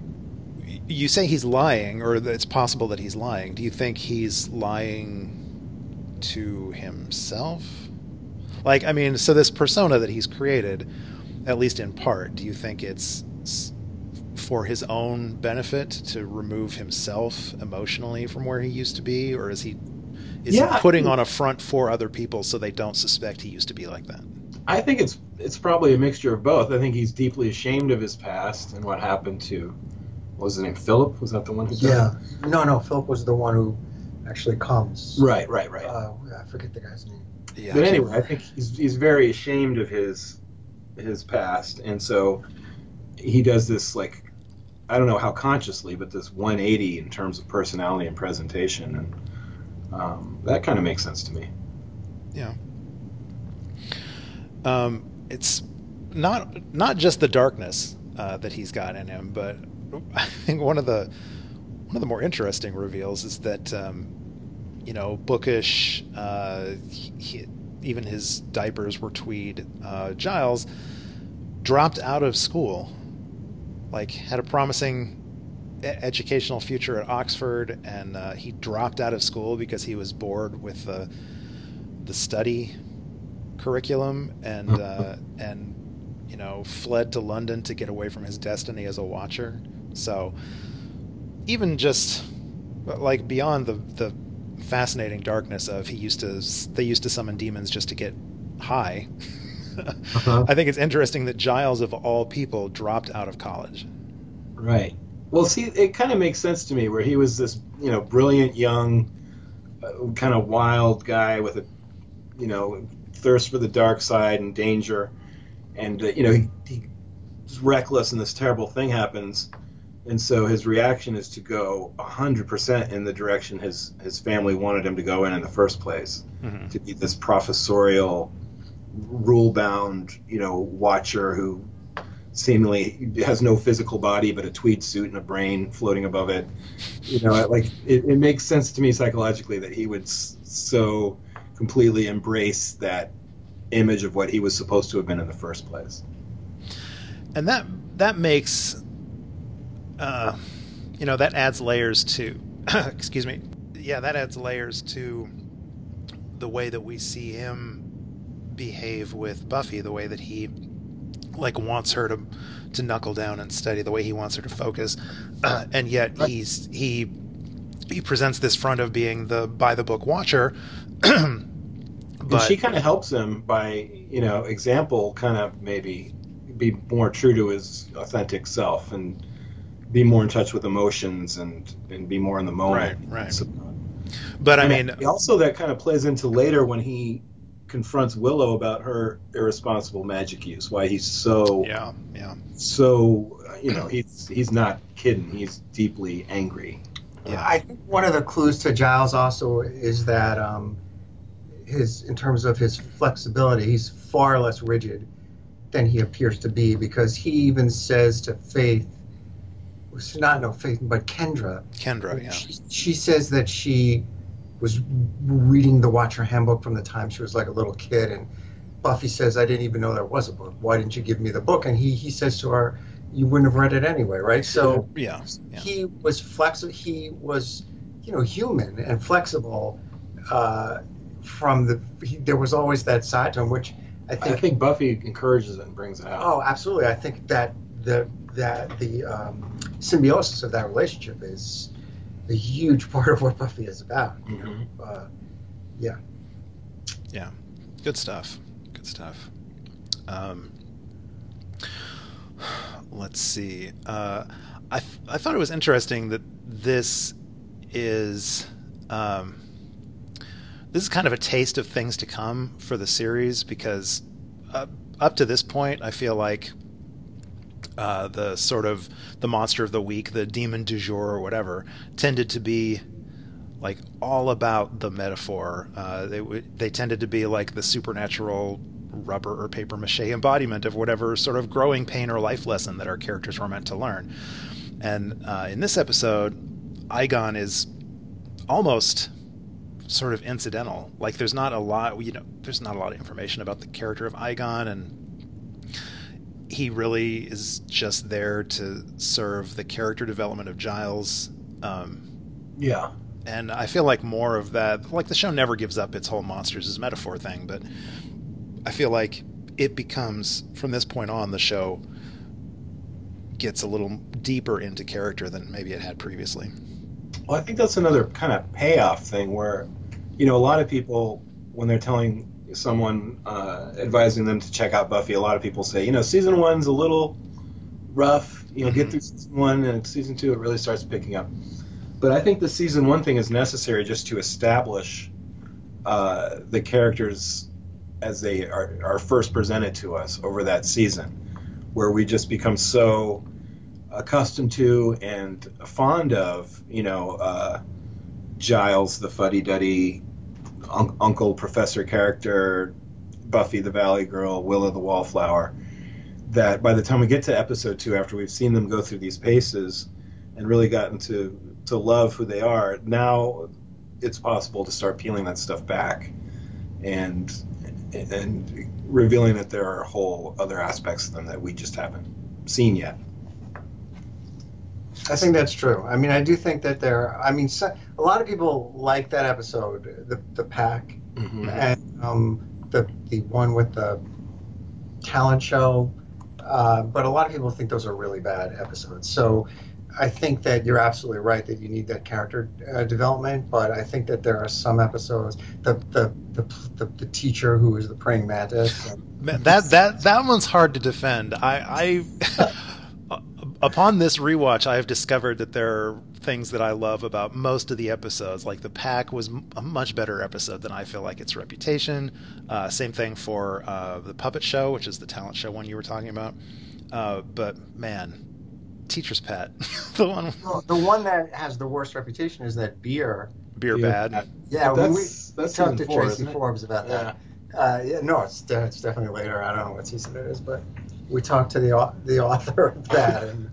you say he's lying, or it's possible that he's lying. Do you think he's lying to himself? Like, I mean, so this persona that he's created, at least in part, do you think it's for his own benefit to remove himself emotionally from where he used to be, or is he is Yeah, putting on a front for other people so they don't suspect he used to be like that? I think it's it's probably a mixture of both. I think he's deeply ashamed of his past and what happened to what was his name Philip? Was that the one who Yeah. No, no. Philip was the one who actually comes. Right, right, right. Uh, I forget the guy's name. Yeah. but anyway, I think he's he's very ashamed of his his past, and so he does this like I don't know how consciously, but this 180 in terms of personality and presentation, and um, that kind of makes sense to me. Yeah. Um, it's not not just the darkness uh, that he's got in him, but I think one of the one of the more interesting reveals is that um, you know bookish, uh, he, even his diapers were tweed. Uh, Giles dropped out of school, like had a promising educational future at Oxford, and uh, he dropped out of school because he was bored with the the study curriculum and uh, and you know fled to London to get away from his destiny as a watcher. So even just like beyond the the fascinating darkness of he used to they used to summon demons just to get high. I think it's interesting that Giles of all people dropped out of college. Right. Well, see, it kind of makes sense to me where he was this, you know, brilliant young, uh, kind of wild guy with a, you know, thirst for the dark side and danger, and uh, you know, he, he's reckless and this terrible thing happens, and so his reaction is to go 100% in the direction his his family wanted him to go in in the first place. Mhm. to be this professorial rule bound you know watcher who seemingly has no physical body but a tweed suit and a brain floating above it. You know like it, it makes sense to me psychologically that he would so completely embrace that image of what he was supposed to have been in the first place. And that that makes uh, you know that adds layers to excuse me yeah that adds layers to the way that we see him behave with buffy the way that he like wants her to to knuckle down and study the way he wants her to focus. Uh, and yet he's he he presents this front of being the by the book watcher. And she kind of helps him by you know example kind of maybe be more true to his authentic self and be more in touch with emotions and and be more in the moment. Right, right. So- but i mean also that kind of plays into later when he confronts willow about her irresponsible magic use why he's so yeah yeah. so you know he's he's not kidding. He's deeply angry. Yeah. I think one of the clues to Giles also is that um, his, in terms of his flexibility, he's far less rigid than he appears to be because he even says to Faith, was not no Faith, but Kendra, kendra yeah. she, she says that she was reading the Watcher Handbook from the time she was like a little kid, and Buffy says, "I didn't even know there was a book. Why didn't you give me the book?" And he he says to her, "You wouldn't have read it anyway, right?" So yeah yeah he was flexible. He was, you know, human and flexible. Uh, from the he, there was always that side to him, which I think i think. buffy encourages it and brings it out oh, absolutely. I think that the that the um, symbiosis of that relationship is a huge part of what Buffy is about. You know? Mhm. uh, Yeah, good stuff. Good stuff. Um, let's see. Uh, I thought it was interesting that this is um, this is kind of a taste of things to come for the series because uh, up to this point, I feel like uh, the sort of the monster of the week, the demon du jour or whatever, tended to be like all about the metaphor. Uh, they they tended to be like the supernatural rubber or paper mache embodiment of whatever sort of growing pain or life lesson that our characters were meant to learn. And uh, in this episode, Eyghon is almost sort of incidental. Like there's not a lot, you know, there's not a lot of information about the character of Eyghon, and he really is just there to serve the character development of Giles. Um, yeah and I feel like more of that. Like the show never gives up its whole monsters as metaphor thing, but I feel like it becomes from this point on the show gets a little deeper into character than maybe it had previously. Well, I think that's another kind of payoff thing where, you know, a lot of people, when they're telling someone, uh, advising them to check out Buffy, a lot of people say, you know, season one's a little rough, you know, Mhm. get through season one, and season two, it really starts picking up. But I think the season one thing is necessary just to establish uh, the characters as they are, are first presented to us over that season, where we just become so accustomed to and fond of, you know, uh, Giles, the fuddy-duddy un- uncle professor character, Buffy the Valley Girl, Willow the Wallflower, that by the time we get to episode two, after we've seen them go through these paces and really gotten to to love who they are, now it's possible to start peeling that stuff back and and revealing that there are whole other aspects of them that we just haven't seen yet. I think that's true. I mean, I do think that there. I mean, so, a lot of people like that episode, the the pack, Mm-hmm. and um, the the one with the talent show. Uh, but a lot of people think those are really bad episodes. So I think that you're absolutely right that you need that character uh, development. But I think that there are some episodes. The the the, the, the teacher who is the praying mantis. And, that that that one's hard to defend. I, I upon this rewatch, I have discovered that there are things that I love about most of the episodes. Like the pack was a much better episode than I feel like its reputation. Uh, same thing for uh, the puppet show, which is the talent show one you were talking about. Uh, but man, teacher's pet. the one Well, the one that has the worst reputation is that beer. beer Yeah. bad. Yeah, But when we that's that's talked to four, Tracey? Forbes about Yeah. that. Uh, yeah, no, it's, it's definitely later. I don't know what season it is, but we talked to the the author of that, and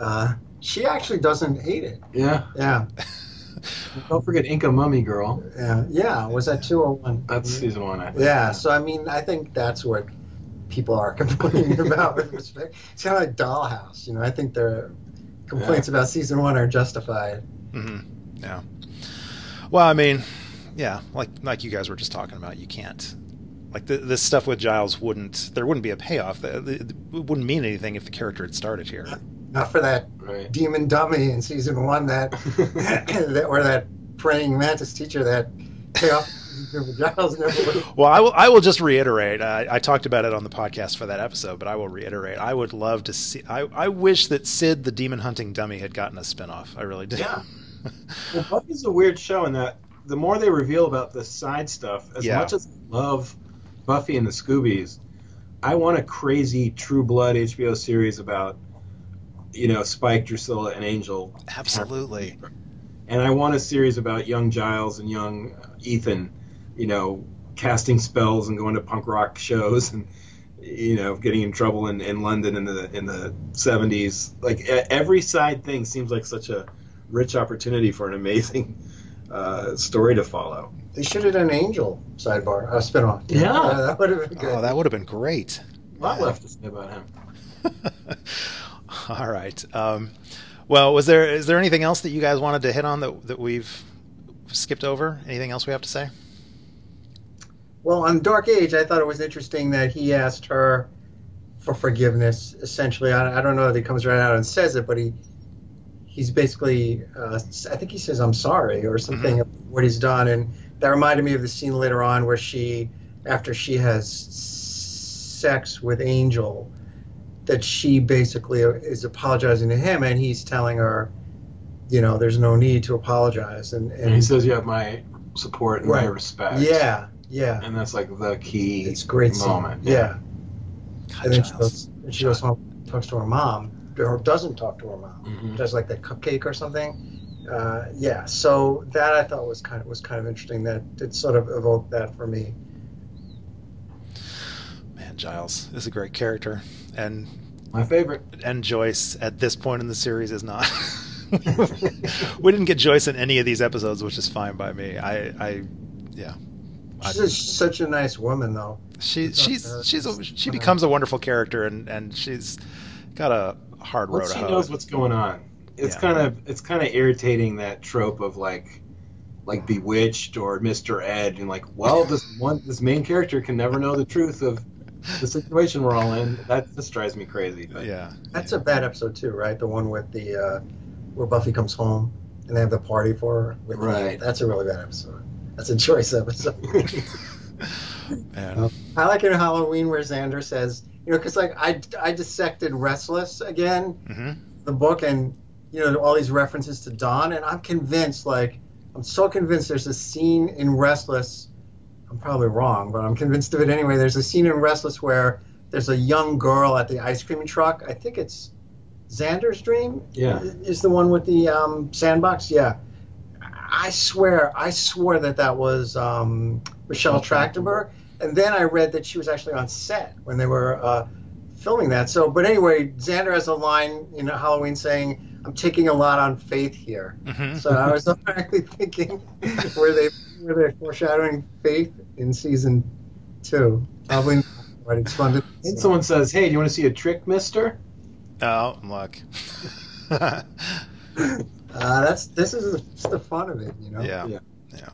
uh, she actually doesn't hate it. Yeah. Yeah, Don't forget Inca Mummy Girl. yeah, yeah. Was that two or one? That's season one. I think. Yeah, so I mean, I think that's what people are complaining about with respect. It's kind of like Dollhouse, you know. I think their complaints about season one are justified. hmm Yeah. Well, I mean, yeah, like like you guys were just talking about, you can't like the, this stuff with Giles wouldn't there wouldn't be a payoff. The- the- It wouldn't mean anything if the character had started here. Not for that Right. demon dummy in season one that, that or that praying mantis teacher that payoff Giles never would. Well, I will. I will just reiterate. I, I talked about it on the podcast for that episode, but I will reiterate. I would love to see. I, I wish that Sid, the demon hunting dummy, had gotten a spinoff. I really do. Yeah. Well, Buffy's a weird show in that the more they reveal about the side stuff, as Yeah. much as I love Buffy and the Scoobies, I want a crazy True Blood HBO series about, you know, Spike, Drusilla, and Angel. Absolutely. And I want a series about young Giles and young Ethan, you know, casting spells and going to punk rock shows and you know getting in trouble in, in London in the in the 70s. Like every side thing seems like such a rich opportunity for an amazing uh, story to follow. They should have done Angel sidebar, uh, spinoff. Yeah. Uh, that would have been good. Oh, that would have been great. A lot left to say about him. All right. Um, well, was there is there anything else that you guys wanted to hit on that that we've skipped over? Anything else we have to say? Well, on Dark Age, I thought it was interesting that he asked her for forgiveness. Essentially, I, I don't know that he comes right out and says it, but he he's basically, uh, I think he says, "I'm sorry" or something of what he's done, and that reminded me of the scene later on where she, after she has sex with Angel, that she basically is apologizing to him, and he's telling her, you know, there's no need to apologize, and, And he says you have my support and my respect. yeah, yeah. And that's like the key It's a great scene. moment. Yeah. God, And then she goes, and she goes home, talks to her mom, or doesn't talk to her mom. Mhm. Does like that cupcake or something. Uh, yeah. So that I thought was kind of was kind of interesting. That it sort of evoked that for me. Man, Giles is a great character, and My favorite. and Joyce at this point in the series is not. we didn't get Joyce in any of these episodes, which is fine by me. I, I yeah. She's a, such a nice woman, though. she It's she's she's a, she becomes a wonderful character, and and she's got a hard road Once to she hoe. knows what's going on, it's Yeah. kind of it's kind of irritating that trope of like like Bewitched or Mr. Ed and like, well, this one this main character can never know the truth of the situation we're all in. That just drives me crazy. But yeah, That's a bad episode too, right? The one with the uh, where Buffy comes home and they have the party for her. With Right. That's a really bad episode. That's a choice episode. man. I like it in Halloween where Xander says, you know, because like I I dissected Restless again, hmm the book, and you know all these references to Dawn, and I'm convinced, like I'm so convinced there's a scene in Restless. I'm probably wrong, but I'm convinced of it anyway. There's a scene in Restless where there's a young girl at the ice cream truck. I think it's Xander's dream. Yeah. is the one with the um, sandbox. Yeah, I swear, I swore that that was um, Michelle Trachtenberg, and then I read that she was actually on set when they were uh, filming that. So, but anyway, Xander has a line in Halloween saying, "I'm taking a lot on faith here." hmm So I was automatically thinking, were they were they foreshadowing faith in season two? Probably. not, But it's fun to. and someone says, "Hey, do you want to see a trick, Mister?" Oh, look. Uh, that's this is just the fun of it, you know. yeah. Yeah. yeah.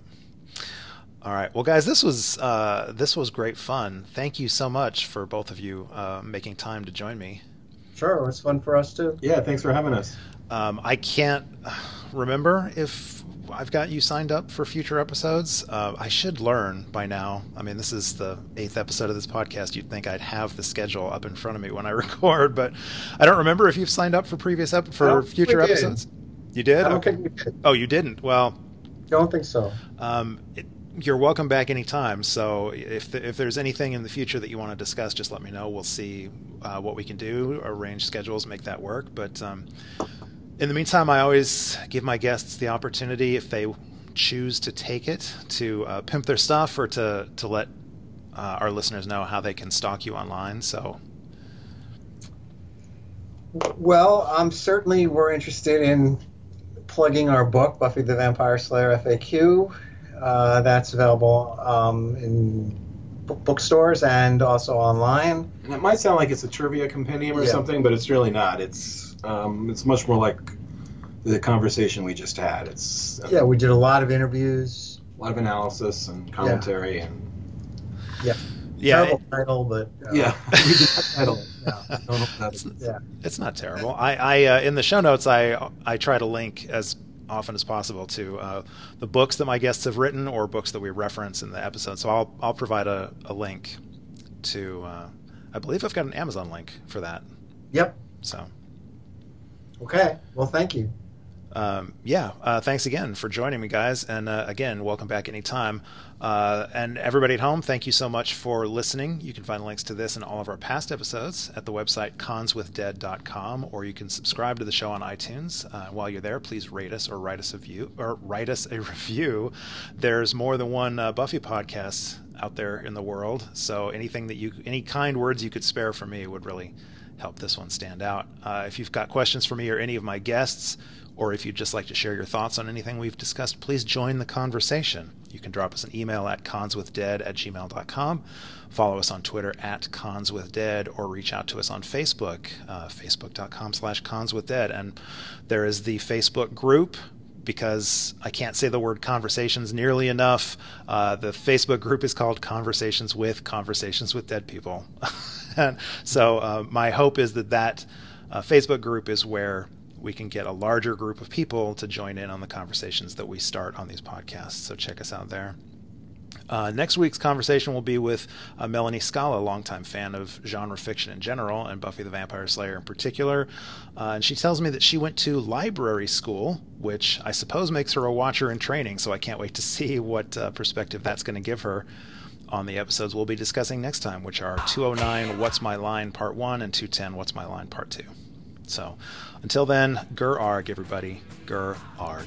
All right. Well, guys, this was uh, this was great fun. Thank you so much for both of you uh, making time to join me. Sure, it was fun for us too. Yeah. Thanks for having us. Um, I can't remember if I've got you signed up for future episodes. Uh, I should learn by now. I mean, this is the eighth episode of this podcast. You'd think I'd have the schedule up in front of me when I record, but I don't remember if you've signed up for previous ep- for future episodes. You did? Okay. did. Oh, you didn't. Well, I Don't think so. um, it, you're welcome back anytime. So if the, if there's anything in the future that you want to discuss, just let me know. We'll see uh, what we can do, arrange schedules, make that work. But um, in the meantime, I always give my guests the opportunity, if they choose to take it, to uh, pimp their stuff or to to let uh, our listeners know how they can stalk you online. So. Well, um, certainly we're interested in plugging our book, Buffy the Vampire Slayer FAQ. Uh, that's available um, in bookstores and also online. And it might sound like it's a trivia compendium or Yeah. something, but it's really not. It's um, it's much more like the conversation we just had. It's uh, Yeah, we did a lot of interviews. a lot of analysis and commentary and Yeah, Terrible title, but uh, yeah, we did that title. yeah. Don't know if that's- yeah. It's not terrible. I, I uh, in the show notes, I I try to link as often as possible to uh, the books that my guests have written or books that we reference in the episode. So I'll I'll provide a, a link to. Uh, I believe I've got an Amazon link for that. Yep. So Okay. Well, thank you. um, yeah, uh, thanks again for joining me, guys. And uh, again, welcome back anytime. Uh, and everybody at home, thank you so much for listening. You can find links to this and all of our past episodes at the website conswithdead.com, or you can subscribe to the show on iTunes. Uh, while you're there, please rate us or write us a view or write us a review. There's more than one uh, Buffy podcast out there in the world, so anything that you, any kind words you could spare for me would really help this one stand out. Uh, if you've got questions for me or any of my guests, or if you'd just like to share your thoughts on anything we've discussed, please join the conversation. You can drop us an email at conswithdead at gmail.com, follow us on Twitter at conswithdead, or reach out to us on Facebook, uh, facebook.com slash conswithdead. And there is the Facebook group, because I can't say the word conversations nearly enough. Uh, the Facebook group is called Conversations with Conversations with Dead People. so uh, my hope is that that uh, Facebook group is where we can get a larger group of people to join in on the conversations that we start on these podcasts. So check us out there. Uh, next week's conversation will be with uh, Melanie Scala, a longtime fan of genre fiction in general and Buffy the Vampire Slayer in particular. Uh, and she tells me that she went to library school, which I suppose makes her a watcher in training. So I can't wait to see what uh, perspective that's going to give her on the episodes we'll be discussing next time, which are 209 What's My Line Part 1 and 210 What's My Line Part 2. So until then, Grr Argh, everybody. Grr Argh.